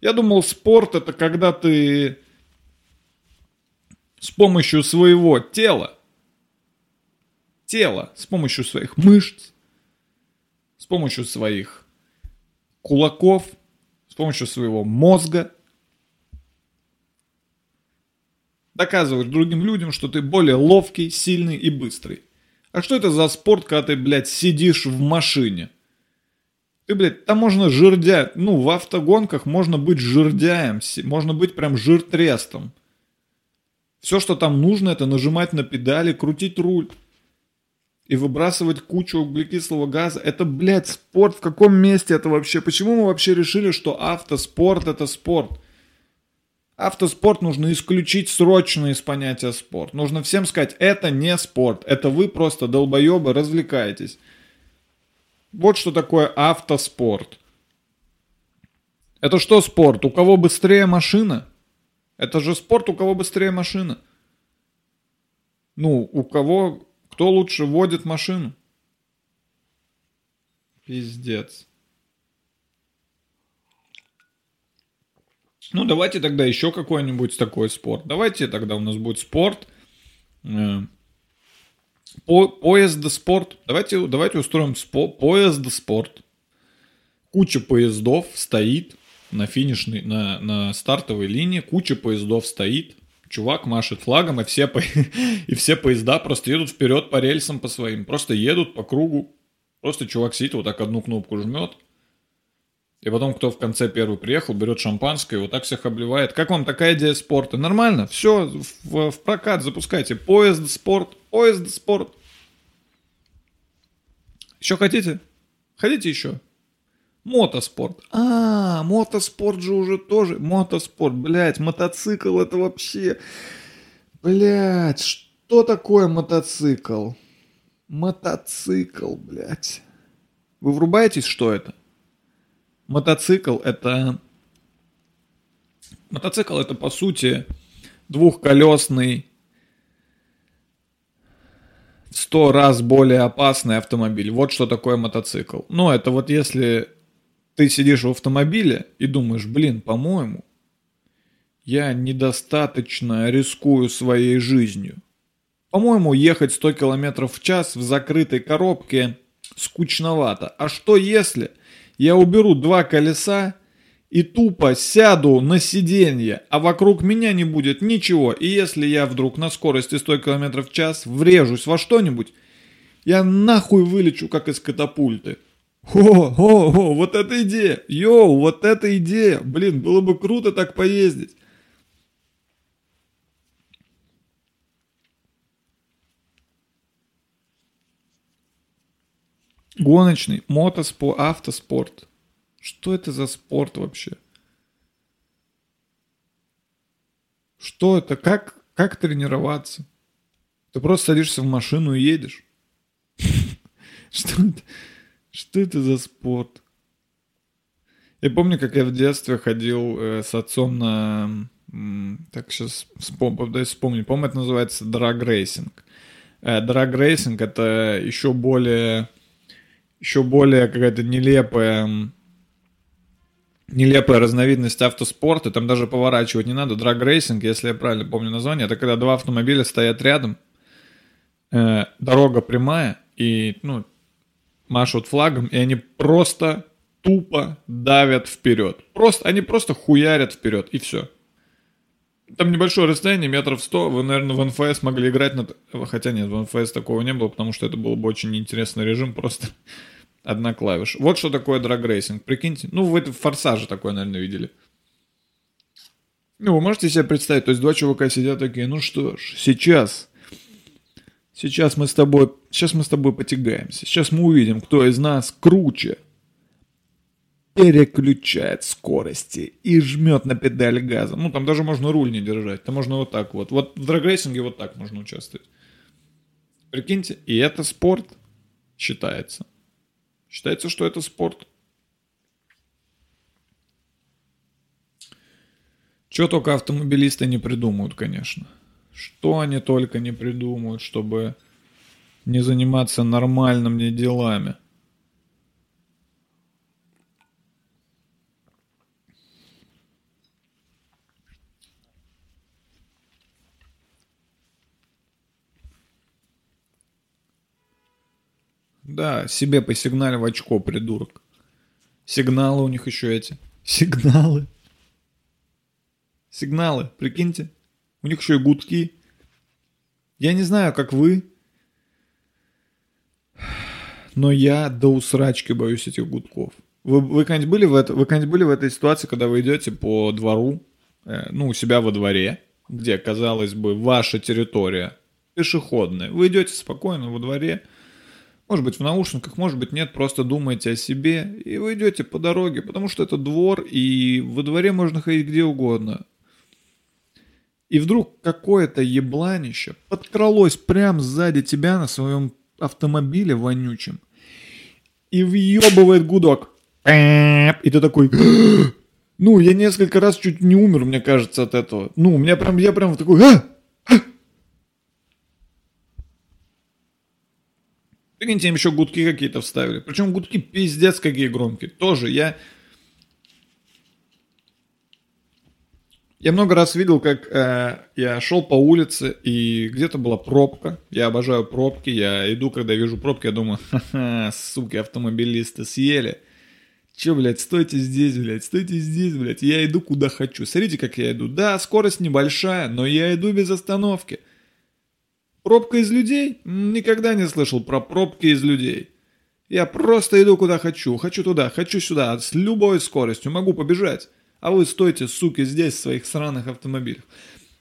Я думал, спорт это когда ты с помощью своего тела, тела, с помощью своих мышц, помощью своих кулаков, с помощью своего мозга доказываешь другим людям, что ты более ловкий, сильный и быстрый. А что это за спорт, когда ты, блядь, сидишь в машине? Ты, блядь, там можно жирдя... Ну, в автогонках можно быть жирдяем, можно быть прям жиртрестом. Все, что там нужно, это нажимать на педали, крутить руль и выбрасывать кучу углекислого газа. Это, блядь, спорт. В каком месте это вообще? Почему мы вообще решили, что автоспорт это спорт? Автоспорт нужно исключить срочно из понятия спорт. Нужно всем сказать, это не спорт. Это вы просто долбоебы развлекаетесь. Вот что такое автоспорт. Это что спорт? У кого быстрее машина? Это же спорт, у кого быстрее машина. Ну, у кого кто лучше водит машину? Пиздец. Ну, давайте тогда еще какой-нибудь такой спорт. Давайте тогда у нас будет спорт. Э, по, поезд спорт. Давайте, давайте устроим спо, поезд спорт. Куча поездов стоит на финишной, на, на стартовой линии. Куча поездов стоит чувак машет флагом, и все, по... и все поезда просто едут вперед по рельсам по своим. Просто едут по кругу. Просто чувак сидит, вот так одну кнопку жмет. И потом, кто в конце первый приехал, берет шампанское и вот так всех обливает. Как вам такая идея спорта? Нормально? Все, в, в прокат запускайте. Поезд, спорт, поезд, спорт. Еще хотите? Хотите еще? Мотоспорт. А, мотоспорт же уже тоже. Мотоспорт, блядь, мотоцикл это вообще... Блядь, что такое мотоцикл? Мотоцикл, блядь. Вы врубаетесь, что это? Мотоцикл это... Мотоцикл это, по сути, двухколесный, сто раз более опасный автомобиль. Вот что такое мотоцикл. Ну, это вот если ты сидишь в автомобиле и думаешь, блин, по-моему, я недостаточно рискую своей жизнью. По-моему, ехать 100 км в час в закрытой коробке скучновато. А что если я уберу два колеса и тупо сяду на сиденье, а вокруг меня не будет ничего, и если я вдруг на скорости 100 км в час врежусь во что-нибудь, я нахуй вылечу, как из катапульты. О, о, о, вот эта идея, йоу, вот эта идея, блин, было бы круто так поездить. Гоночный, мотоспо, автоспорт. Что это за спорт вообще? Что это? Как, как тренироваться? Ты просто садишься в машину и едешь. Что это? Что это за спорт? Я помню, как я в детстве ходил э, с отцом на... Так, сейчас вспом... дай вспомню. Помню, это называется драг-рейсинг. Э, драг-рейсинг — это еще более... Еще более какая-то нелепая нелепая разновидность автоспорта, там даже поворачивать не надо, драг-рейсинг, если я правильно помню название, это когда два автомобиля стоят рядом, э, дорога прямая, и, ну, машут флагом, и они просто тупо давят вперед. Просто, они просто хуярят вперед, и все. Там небольшое расстояние, метров сто. Вы, наверное, в НФС могли играть на... Хотя нет, в НФС такого не было, потому что это был бы очень интересный режим. Просто одна клавиша. Вот что такое драгрейсинг. Прикиньте. Ну, вы это в форсаже такое, наверное, видели. Ну, вы можете себе представить, то есть два чувака сидят такие, ну что ж, сейчас Сейчас мы с тобой, сейчас мы с тобой потягаемся. Сейчас мы увидим, кто из нас круче. Переключает скорости и жмет на педаль газа. Ну, там даже можно руль не держать. Там можно вот так вот. Вот в драгрейсинге вот так можно участвовать. Прикиньте, и это спорт считается. Считается, что это спорт. Чего только автомобилисты не придумают, конечно. Что они только не придумают, чтобы не заниматься нормальными делами. Да, себе по сигнале в очко, придурок. Сигналы у них еще эти. Сигналы. Сигналы, прикиньте. У них еще и гудки. Я не знаю, как вы, но я до усрачки боюсь этих гудков. Вы, вы когда-нибудь были в это, вы когда были в этой ситуации, когда вы идете по двору, э, ну, у себя во дворе, где, казалось бы, ваша территория пешеходная. Вы идете спокойно во дворе, может быть, в наушниках, может быть, нет, просто думаете о себе, и вы идете по дороге, потому что это двор, и во дворе можно ходить где угодно. И вдруг какое-то ебланище подкралось прямо сзади тебя на своем автомобиле вонючем и въебывает гудок. И ты такой... Ну, я несколько раз чуть не умер, мне кажется, от этого. Ну, у меня прям, я прям такой... «А! А!» Прикиньте, им еще гудки какие-то вставили. Причем гудки пиздец какие громкие. Тоже я Я много раз видел, как э, я шел по улице, и где-то была пробка. Я обожаю пробки. Я иду, когда вижу пробки, я думаю, ха-ха, суки, автомобилисты съели. Че, блядь, стойте здесь, блядь, стойте здесь, блядь. Я иду куда хочу. Смотрите, как я иду. Да, скорость небольшая, но я иду без остановки. Пробка из людей? Никогда не слышал про пробки из людей. Я просто иду куда хочу. Хочу туда, хочу сюда. С любой скоростью могу побежать а вы стойте, суки, здесь в своих сраных автомобилях.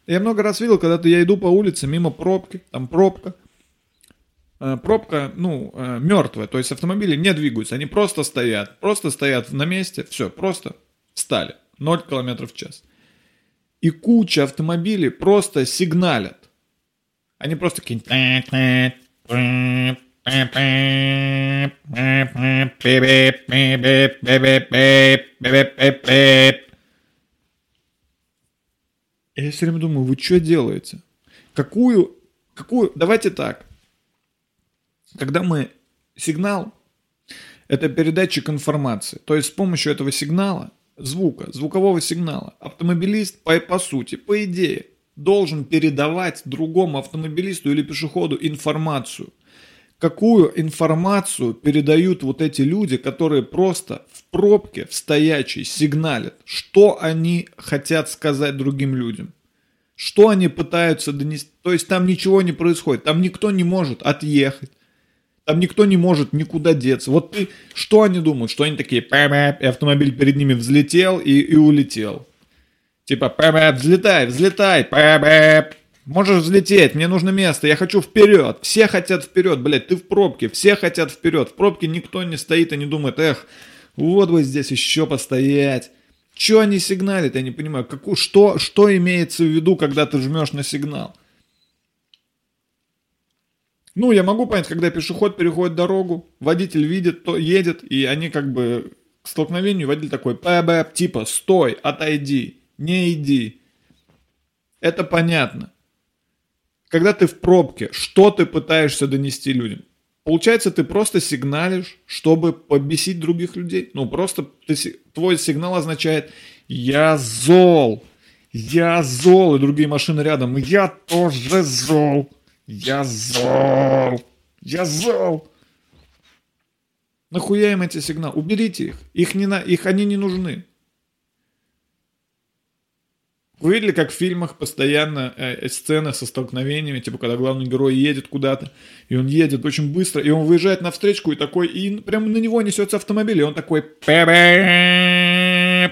Я много раз видел, когда я иду по улице мимо пробки, там пробка, э, пробка, ну, э, мертвая, то есть автомобили не двигаются, они просто стоят, просто стоят на месте, все, просто встали, 0 км в час. И куча автомобилей просто сигналят. Они просто какие-нибудь... Я все время думаю, вы что делаете? Какую, какую, давайте так. Когда мы сигнал, это передатчик информации. То есть с помощью этого сигнала, звука, звукового сигнала, автомобилист по, по сути, по идее, должен передавать другому автомобилисту или пешеходу информацию. Какую информацию передают вот эти люди, которые просто пробке, в стоячей, сигналят? Что они хотят сказать другим людям? Что они пытаются донести? То есть там ничего не происходит, там никто не может отъехать. Там никто не может никуда деться. Вот ты, что они думают? Что они такие, и автомобиль перед ними взлетел и, и улетел. Типа, взлетай, взлетай, можешь взлететь, мне нужно место, я хочу вперед. Все хотят вперед, блядь, ты в пробке, все хотят вперед. В пробке никто не стоит и не думает, эх, вот бы здесь еще постоять. Че они сигналят, я не понимаю. Каку, что, что имеется в виду, когда ты жмешь на сигнал? Ну, я могу понять, когда пешеход переходит дорогу, водитель видит, то едет, и они как бы к столкновению, водитель такой, пэ типа, стой, отойди, не иди. Это понятно. Когда ты в пробке, что ты пытаешься донести людям? Получается, ты просто сигналишь, чтобы побесить других людей. Ну, просто ты, твой сигнал означает «я зол», «я зол», и другие машины рядом «я тоже зол». Я зол! Я зол! Нахуя им эти сигналы? Уберите их. Их, не на... их они не нужны. Вы видели, как в фильмах постоянно э, сцены со столкновениями, типа, когда главный герой едет куда-то, и он едет очень быстро, и он выезжает на встречку, и такой, и прямо на него несется автомобиль, и он такой,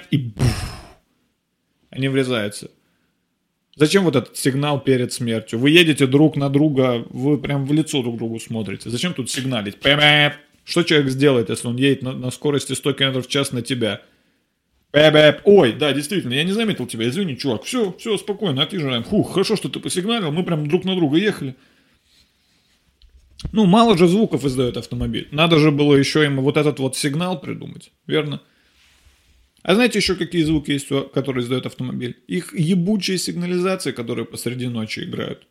и буф, они врезаются. Зачем вот этот сигнал перед смертью? Вы едете друг на друга, вы прям в лицо друг другу смотрите. Зачем тут сигналить? Что человек сделает, если он едет на, на скорости 100 км в час на тебя? Ой, да, действительно, я не заметил тебя, извини, чувак. Все, все, спокойно, отъезжаем. Фух, хорошо, что ты посигналил, мы прям друг на друга ехали. Ну, мало же звуков издает автомобиль. Надо же было еще ему вот этот вот сигнал придумать, верно? А знаете еще какие звуки есть, которые издает автомобиль? Их ебучие сигнализации, которые посреди ночи играют.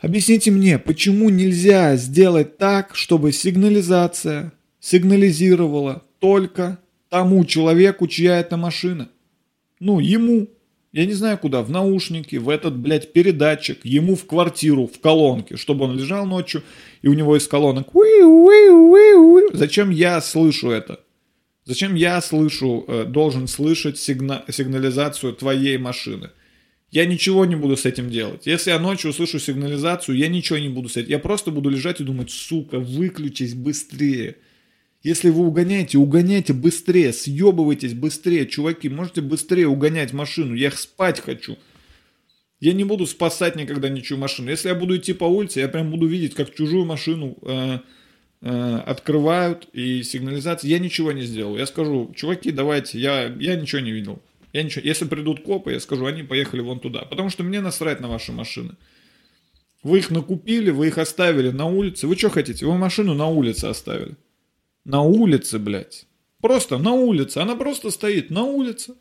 Объясните мне, почему нельзя сделать так, чтобы сигнализация сигнализировала только тому человеку, чья это машина? Ну, ему. Я не знаю куда, в наушники, в этот, блядь, передатчик, ему в квартиру, в колонке, чтобы он лежал ночью, и у него из колонок Зачем я слышу это? Зачем я слышу, э, должен слышать сигна- сигнализацию твоей машины? Я ничего не буду с этим делать. Если я ночью услышу сигнализацию, я ничего не буду с этим. Я просто буду лежать и думать, сука, выключись быстрее. Если вы угоняете, угоняйте быстрее, съебывайтесь быстрее. Чуваки, можете быстрее угонять машину, я спать хочу. Я не буду спасать никогда ничью машину. Если я буду идти по улице, я прям буду видеть, как чужую машину э, Э, открывают и сигнализация. Я ничего не сделал. Я скажу, чуваки, давайте, я, я ничего не видел. Я ничего. Если придут копы, я скажу, они поехали вон туда. Потому что мне насрать на ваши машины. Вы их накупили, вы их оставили на улице. Вы что хотите? Вы машину на улице оставили. На улице, блядь. Просто на улице. Она просто стоит на улице.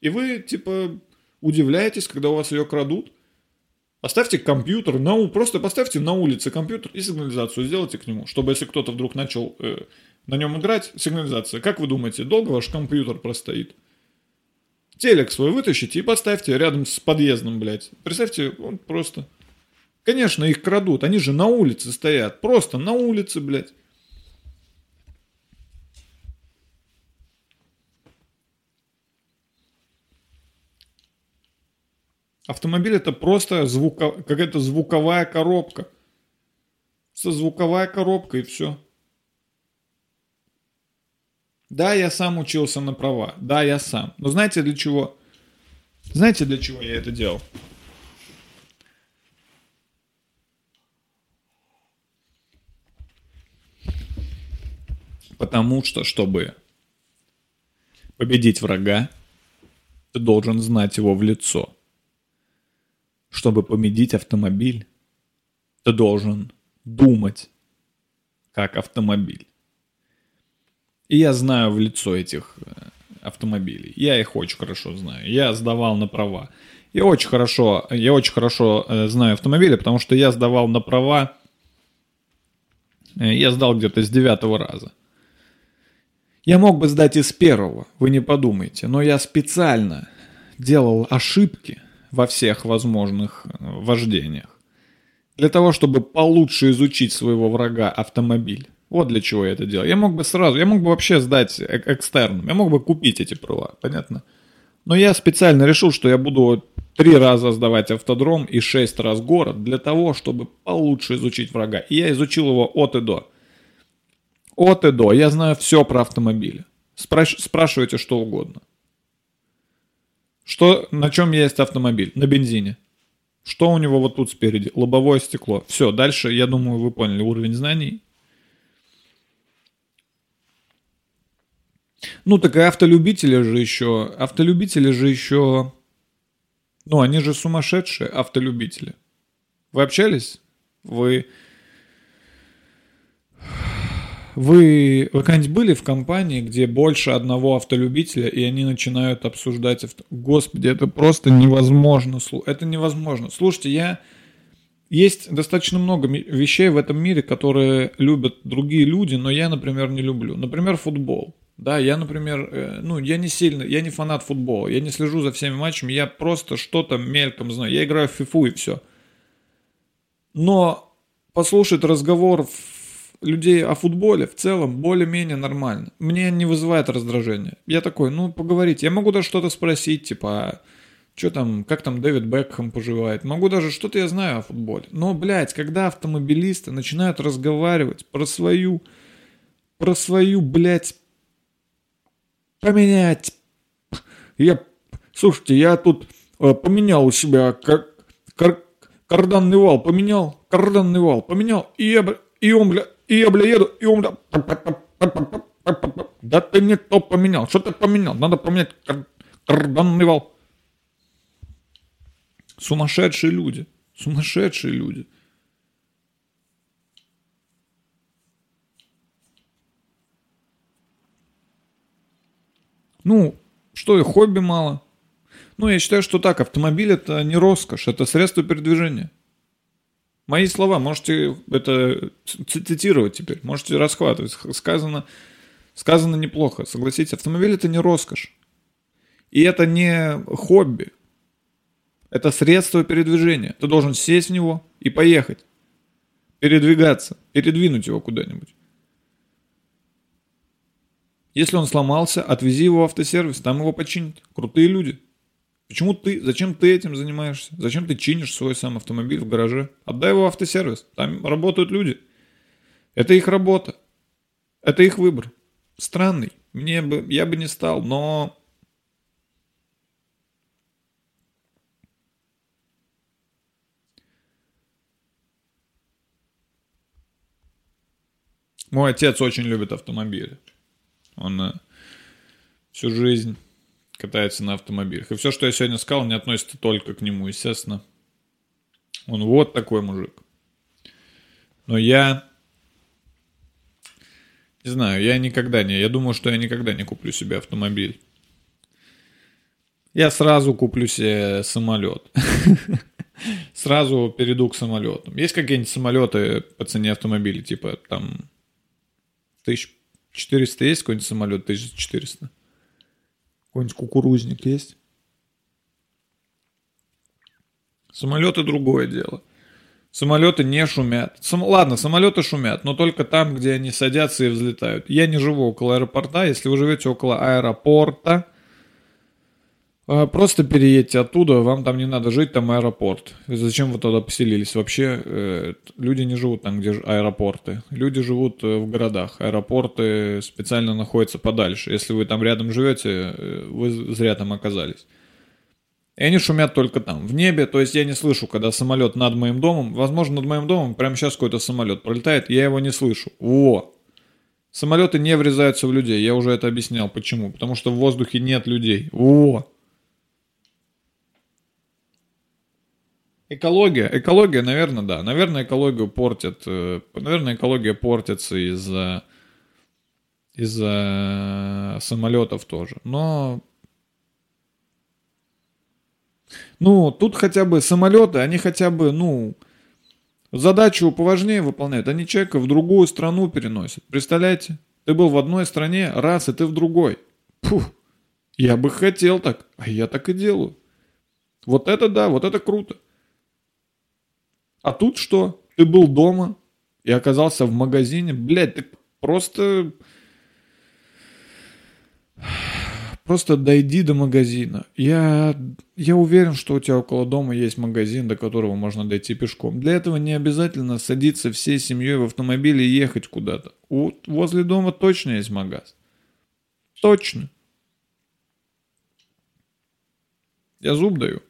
И вы, типа, удивляетесь, когда у вас ее крадут. Поставьте компьютер, на, просто поставьте на улице компьютер и сигнализацию сделайте к нему, чтобы если кто-то вдруг начал э, на нем играть, сигнализация. Как вы думаете, долго ваш компьютер простоит? Телек свой вытащите и поставьте рядом с подъездом, блядь. Представьте, он просто... Конечно, их крадут, они же на улице стоят, просто на улице, блядь. Автомобиль это просто звуко... какая-то звуковая коробка. Со звуковая коробка и все. Да, я сам учился на права. Да, я сам. Но знаете для чего? Знаете для чего я это делал? Потому что, чтобы победить врага, ты должен знать его в лицо чтобы победить автомобиль, ты должен думать как автомобиль. И я знаю в лицо этих э, автомобилей. Я их очень хорошо знаю. Я сдавал на права. Я очень хорошо, я очень хорошо э, знаю автомобили, потому что я сдавал на права. Э, я сдал где-то с девятого раза. Я мог бы сдать и с первого, вы не подумайте, но я специально делал ошибки во всех возможных э, вождениях. Для того, чтобы получше изучить своего врага автомобиль. Вот для чего я это делал. Я мог бы сразу, я мог бы вообще сдать экстерном, я мог бы купить эти права, понятно? Но я специально решил, что я буду три раза сдавать автодром и шесть раз город для того, чтобы получше изучить врага. И я изучил его от и до. От и до. Я знаю все про автомобили. Спраш... Спрашивайте что угодно. Что, на чем есть автомобиль? На бензине. Что у него вот тут спереди? Лобовое стекло. Все, дальше, я думаю, вы поняли уровень знаний. Ну, так и автолюбители же еще, автолюбители же еще, ну, они же сумасшедшие автолюбители. Вы общались? Вы, вы, вы когда-нибудь были в компании, где больше одного автолюбителя, и они начинают обсуждать авто... Господи, это просто невозможно. Это невозможно. Слушайте, я... Есть достаточно много вещей в этом мире, которые любят другие люди, но я, например, не люблю. Например, футбол. Да, я, например, э, ну, я не сильно, я не фанат футбола, я не слежу за всеми матчами, я просто что-то мельком знаю. Я играю в фифу и все. Но послушать разговор людей о футболе в целом более-менее нормально. Мне не вызывает раздражения. Я такой, ну, поговорить. Я могу даже что-то спросить, типа, а что там, как там Дэвид Бекхэм поживает. Могу даже что-то я знаю о футболе. Но, блядь, когда автомобилисты начинают разговаривать про свою, про свою, блядь, поменять. Я, слушайте, я тут э, поменял у себя кар, кар, карданный вал, поменял, карданный вал, поменял, и я, и он, бля, и я, бля, еду, и он, да ты не то поменял, что ты поменял, надо поменять кар, карданный вал. Сумасшедшие люди, сумасшедшие люди. Ну, что и хобби мало. Ну, я считаю, что так, автомобиль это не роскошь, это средство передвижения. Мои слова, можете это цитировать теперь, можете расхватывать. Сказано, сказано неплохо, согласитесь, автомобиль это не роскошь. И это не хобби. Это средство передвижения. Ты должен сесть в него и поехать. Передвигаться, передвинуть его куда-нибудь. Если он сломался, отвези его в автосервис, там его починят. Крутые люди. Почему ты, зачем ты этим занимаешься? Зачем ты чинишь свой сам автомобиль в гараже? Отдай его в автосервис, там работают люди. Это их работа. Это их выбор. Странный. Мне бы, я бы не стал, но... Мой отец очень любит автомобили. Он э, всю жизнь катается на автомобилях. И все, что я сегодня сказал, не относится только к нему, естественно. Он вот такой мужик. Но я... Не знаю, я никогда не... Я думаю, что я никогда не куплю себе автомобиль. Я сразу куплю себе самолет. Сразу перейду к самолетам. Есть какие-нибудь самолеты по цене автомобиля, типа там тысяч 400 есть какой-нибудь самолет 1400? Какой-нибудь кукурузник есть? Самолеты другое дело. Самолеты не шумят. Сам, ладно, самолеты шумят, но только там, где они садятся и взлетают. Я не живу около аэропорта. Если вы живете около аэропорта, просто переедьте оттуда, вам там не надо жить, там аэропорт. Зачем вы туда поселились? Вообще э, люди не живут там, где аэропорты. Люди живут э, в городах. Аэропорты специально находятся подальше. Если вы там рядом живете, э, вы зря там оказались. И они шумят только там, в небе. То есть я не слышу, когда самолет над моим домом. Возможно, над моим домом прямо сейчас какой-то самолет пролетает, я его не слышу. Во! Самолеты не врезаются в людей. Я уже это объяснял. Почему? Потому что в воздухе нет людей. Во! Экология, экология, наверное, да. Наверное, экологию портят, э, наверное, экология портится из-за из-за самолетов тоже. Но ну, тут хотя бы самолеты, они хотя бы, ну, задачу поважнее выполняют. Они человека в другую страну переносят. Представляете? Ты был в одной стране, раз, и ты в другой. Фух, я бы хотел так, а я так и делаю. Вот это да, вот это круто. А тут что? Ты был дома и оказался в магазине. Блядь, ты просто Просто дойди до магазина. Я, я уверен, что у тебя около дома есть магазин, до которого можно дойти пешком. Для этого не обязательно садиться всей семьей в автомобиль и ехать куда-то. У, возле дома точно есть магаз. Точно. Я зуб даю.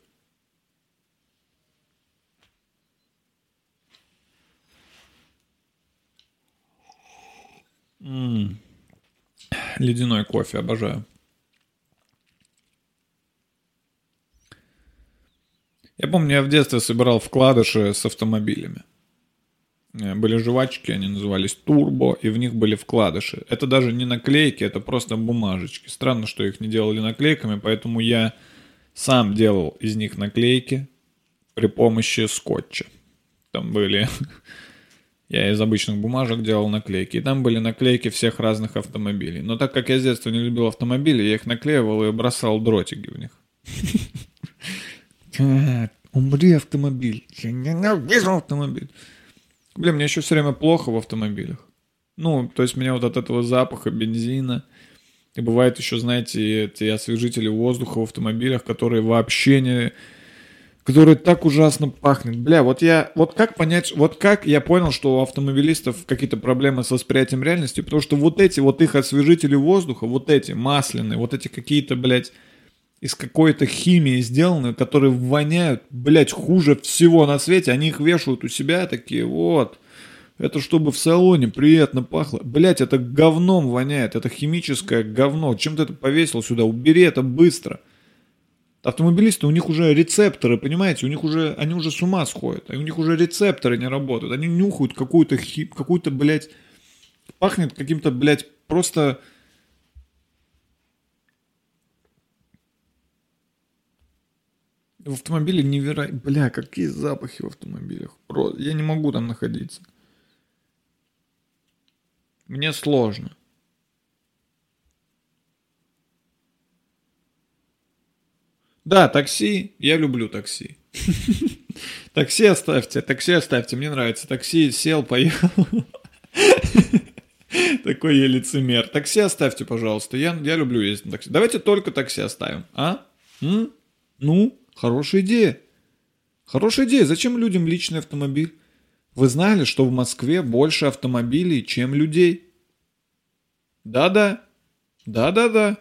М-м. Ледяной кофе обожаю. Я помню, я в детстве собирал вкладыши с автомобилями. Были жвачки, они назывались Турбо, и в них были вкладыши. Это даже не наклейки, это просто бумажечки. Странно, что их не делали наклейками, поэтому я сам делал из них наклейки при помощи скотча. Там были... Я из обычных бумажек делал наклейки. И там были наклейки всех разных автомобилей. Но так как я с детства не любил автомобили, я их наклеивал и бросал дротики в них. Умри, автомобиль. Я ненавижу автомобиль. Блин, мне еще все время плохо в автомобилях. Ну, то есть меня вот от этого запаха бензина. И бывает еще, знаете, эти освежители воздуха в автомобилях, которые вообще не... Которые так ужасно пахнут. Бля, вот я... Вот как понять... Вот как я понял, что у автомобилистов какие-то проблемы с восприятием реальности? Потому что вот эти вот их освежители воздуха, вот эти масляные, вот эти какие-то, блядь, из какой-то химии сделаны, которые воняют, блядь, хуже всего на свете. Они их вешают у себя такие, вот. Это чтобы в салоне приятно пахло. Блять, это говном воняет. Это химическое говно. Чем ты это повесил сюда? Убери это быстро. Автомобилисты, у них уже рецепторы, понимаете? У них уже, они уже с ума сходят. У них уже рецепторы не работают. Они нюхают какую-то, какую-то, блядь, пахнет каким-то, блядь, просто В автомобиле невероятно... Бля, какие запахи в автомобилях. Я не могу там находиться. Мне сложно. Да, такси. Я люблю такси. Такси оставьте, такси оставьте. Мне нравится. Такси сел, поехал. Такой я лицемер. Такси оставьте, пожалуйста. Я, я люблю ездить на такси. Давайте только такси оставим. А? М? Ну? Хорошая идея. Хорошая идея. Зачем людям личный автомобиль? Вы знали, что в Москве больше автомобилей, чем людей? Да-да. Да-да-да.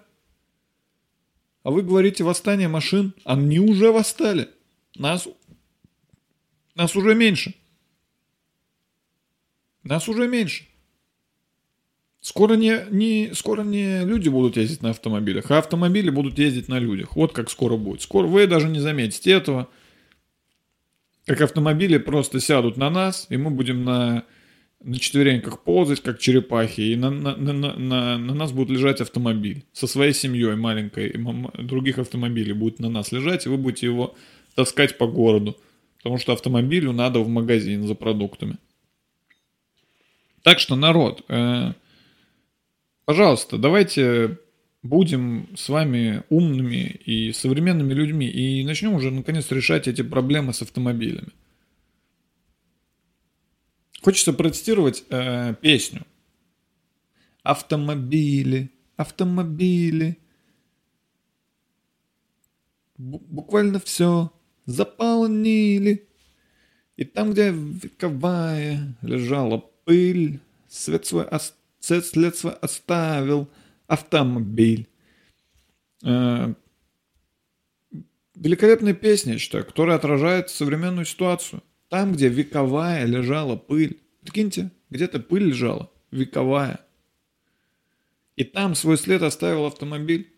А вы говорите восстание машин? Они уже восстали. Нас, нас уже меньше. Нас уже меньше. Скоро не, не, скоро не люди будут ездить на автомобилях, а автомобили будут ездить на людях. Вот как скоро будет. Скоро вы даже не заметите этого. Как автомобили просто сядут на нас, и мы будем на, на четвереньках ползать, как черепахи, и на, на, на, на, на нас будет лежать автомобиль со своей семьей маленькой. И других автомобилей будет на нас лежать, и вы будете его таскать по городу. Потому что автомобилю надо в магазин за продуктами. Так что, народ, э, Пожалуйста, давайте будем с вами умными и современными людьми и начнем уже наконец решать эти проблемы с автомобилями. Хочется процитировать э, песню. Автомобили, автомобили. Буквально все заполнили. И там, где вековая лежала пыль, свет свой оставил следство оставил автомобиль. Э, великолепная песня, я считаю, которая отражает современную ситуацию. Там, где вековая лежала пыль. Прикиньте, где-то пыль лежала, вековая. И там свой след оставил автомобиль.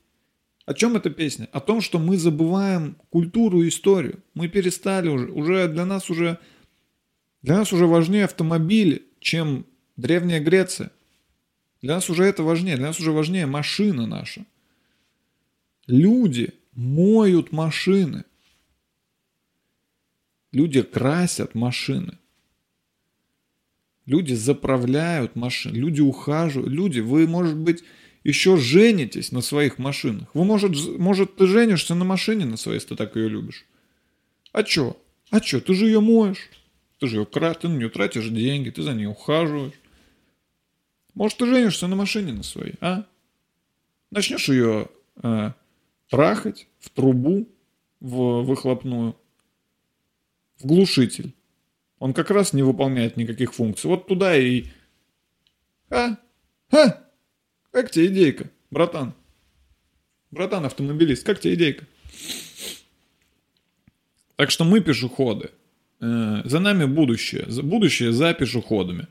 О чем эта песня? О том, что мы забываем культуру и историю. Мы перестали уже, уже для нас уже, для нас уже важнее автомобили, чем Древняя Греция. Для нас уже это важнее, для нас уже важнее машина наша. Люди моют машины. Люди красят машины. Люди заправляют машины, люди ухаживают. Люди, вы, может быть, еще женитесь на своих машинах. Вы, может, может, ты женишься на машине на своей, если ты так ее любишь. А чё? А чё? Ты же ее моешь. Ты же ее ты на нее тратишь деньги, ты за ней ухаживаешь. Может, ты женишься на машине на своей, а? Начнешь ее э, трахать в трубу, в выхлопную, в глушитель. Он как раз не выполняет никаких функций. Вот туда и... А? А? Как тебе идейка, братан? Братан автомобилист, как тебе идейка? Так что мы пешеходы. Э, за нами будущее. Будущее за пешеходами.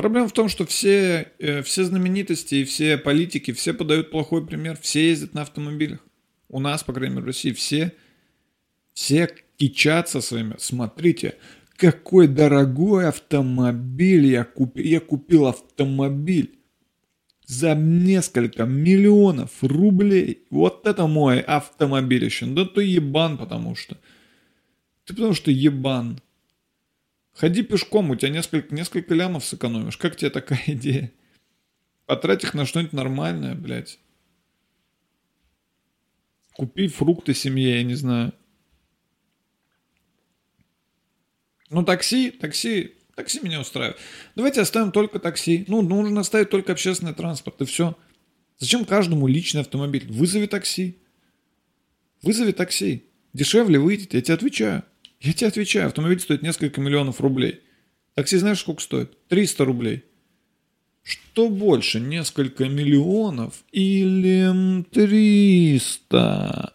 Проблема в том, что все, э, все знаменитости и все политики, все подают плохой пример, все ездят на автомобилях. У нас, по крайней мере, в России все, все кичатся своими. Смотрите, какой дорогой автомобиль я купил. Я купил автомобиль за несколько миллионов рублей. Вот это мой автомобиль еще. Да ты ебан, потому что. Ты потому что ебан. Ходи пешком, у тебя несколько, несколько лямов сэкономишь. Как тебе такая идея? Потрать их на что-нибудь нормальное, блядь. Купи фрукты семье, я не знаю. Ну, такси, такси, такси меня устраивает. Давайте оставим только такси. Ну, нужно оставить только общественный транспорт, и все. Зачем каждому личный автомобиль? Вызови такси. Вызови такси. Дешевле выйдет, я тебе отвечаю. Я тебе отвечаю, автомобиль стоит несколько миллионов рублей. Такси знаешь, сколько стоит? 300 рублей. Что больше, несколько миллионов или 300?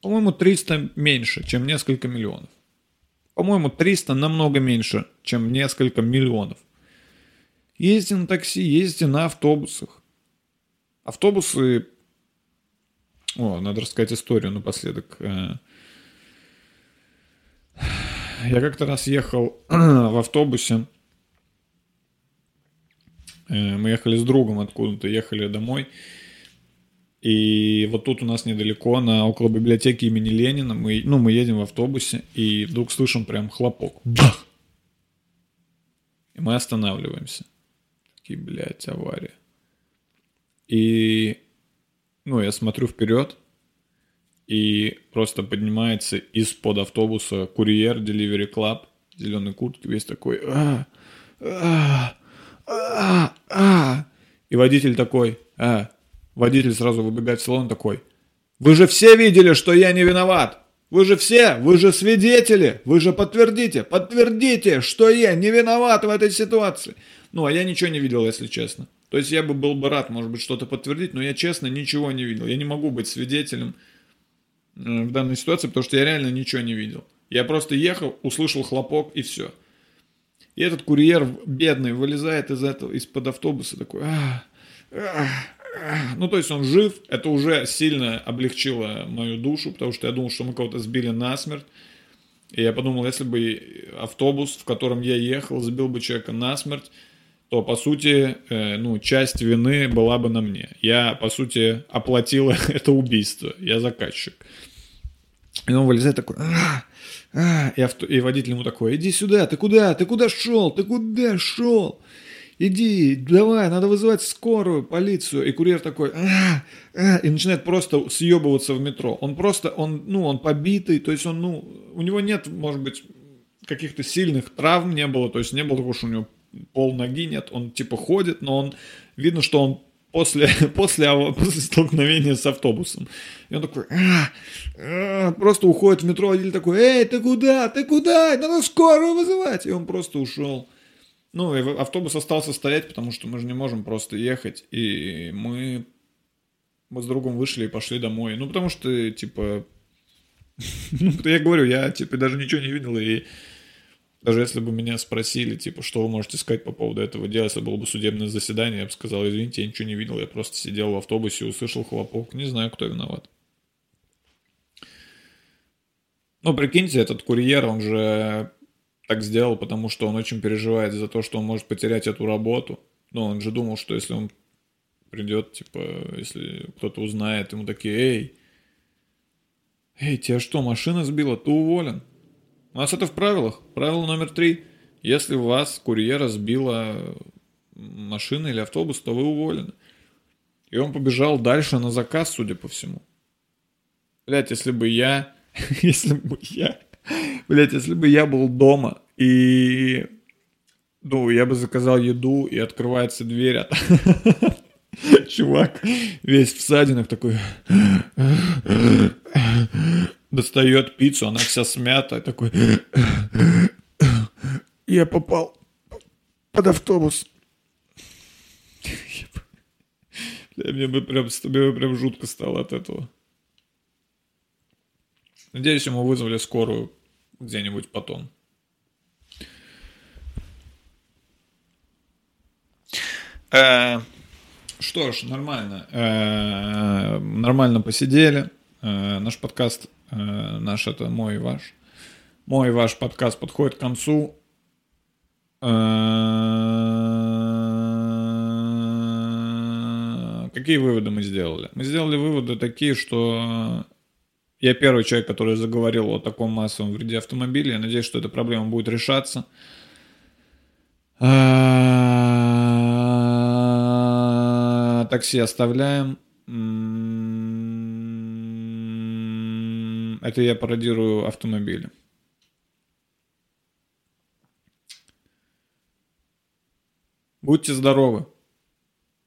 По-моему, 300 меньше, чем несколько миллионов. По-моему, 300 намного меньше, чем несколько миллионов. Ездите на такси, ездите на автобусах. Автобусы... О, надо рассказать историю напоследок. Я как-то раз ехал в автобусе. Э, мы ехали с другом откуда-то, ехали домой. И вот тут у нас недалеко, на около библиотеки имени Ленина, мы, ну, мы едем в автобусе, и вдруг слышим прям хлопок. Бах! И мы останавливаемся. Такие, блядь, авария. И, ну, я смотрю вперед, и просто поднимается из-под автобуса курьер Delivery Club, зеленой куртки, весь такой, а, а, а, а. И водитель такой, а, водитель сразу выбегает в салон такой, вы же все видели, что я не виноват. Вы же все, вы же свидетели, вы же подтвердите, подтвердите, что я не виноват в этой ситуации. Ну, а я ничего не видел, если честно. То есть я бы был бы рад, может быть, что-то подтвердить, но я честно ничего не видел. Я не могу быть свидетелем в данной ситуации, потому что я реально ничего не видел. Я просто ехал, услышал хлопок и все. И этот курьер бедный вылезает из этого, из-под автобуса такой, а, а, а. ну то есть он жив, это уже сильно облегчило мою душу, потому что я думал, что мы кого-то сбили насмерть. И я подумал, если бы автобус, в котором я ехал, сбил бы человека насмерть, то, по сути, э, ну, часть вины была бы на мне. Я, по сути, оплатил это убийство. Я заказчик. И он вылезает такой, а, а, и, авто, и водитель ему такой, иди сюда, ты куда, ты куда шел, ты куда шел? Иди, давай, надо вызывать скорую, полицию. И курьер такой, а, а, и начинает просто съебываться в метро. Он просто, он, ну, он побитый, то есть он, ну, у него нет, может быть, каких-то сильных травм не было, то есть не было такого, что у него пол ноги нет, он типа ходит, но он, видно, что он после, после, после столкновения с автобусом. И он такой, а, а, просто уходит в метро, водитель такой, эй, ты куда, ты куда, надо скорую вызывать. И он просто ушел. Ну, и автобус остался стоять, потому что мы же не можем просто ехать. И мы, мы с другом вышли и пошли домой. Ну, потому что, типа, ну, я говорю, я, типа, даже ничего не видел, и Даже если бы меня спросили, типа, что вы можете сказать по поводу этого дела, если было бы судебное заседание, я бы сказал, извините, я ничего не видел, я просто сидел в автобусе услышал хлопок. Не знаю, кто виноват. Ну, прикиньте, этот курьер, он же так сделал, потому что он очень переживает за то, что он может потерять эту работу. Ну, он же думал, что если он придет, типа, если кто-то узнает, ему такие, эй, эй, тебя что, машина сбила, ты уволен. У нас это в правилах. Правило номер три. Если у вас курьера сбила машина или автобус, то вы уволены. И он побежал дальше на заказ, судя по всему. Блять, если бы я... Если бы я... Блять, если бы я был дома и... Ну, я бы заказал еду, и открывается дверь, а чувак весь в садинах такой достает пиццу, она вся смята, такой я попал под автобус. Мне бы прям, мне бы прям жутко стало от этого. Надеюсь, ему вызвали скорую где-нибудь потом. Э, что ж, нормально. Э, нормально посидели. Э, наш подкаст, наш это мой и ваш. Мой и ваш подкаст подходит к концу. Какие выводы мы сделали? Мы сделали выводы такие, что я первый человек, который заговорил о таком массовом вреде автомобиля. Я надеюсь, что эта проблема будет решаться. Такси оставляем. Это я пародирую автомобили. Будьте здоровы.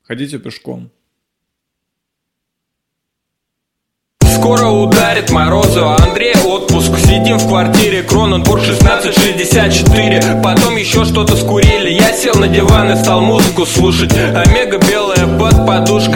Ходите пешком. Скоро ударит морозы, а Андрей отпуск Сидим в квартире, Кроненбург 1664 Потом еще что-то скурили Я сел на диван и стал музыку слушать Омега белая под подушкой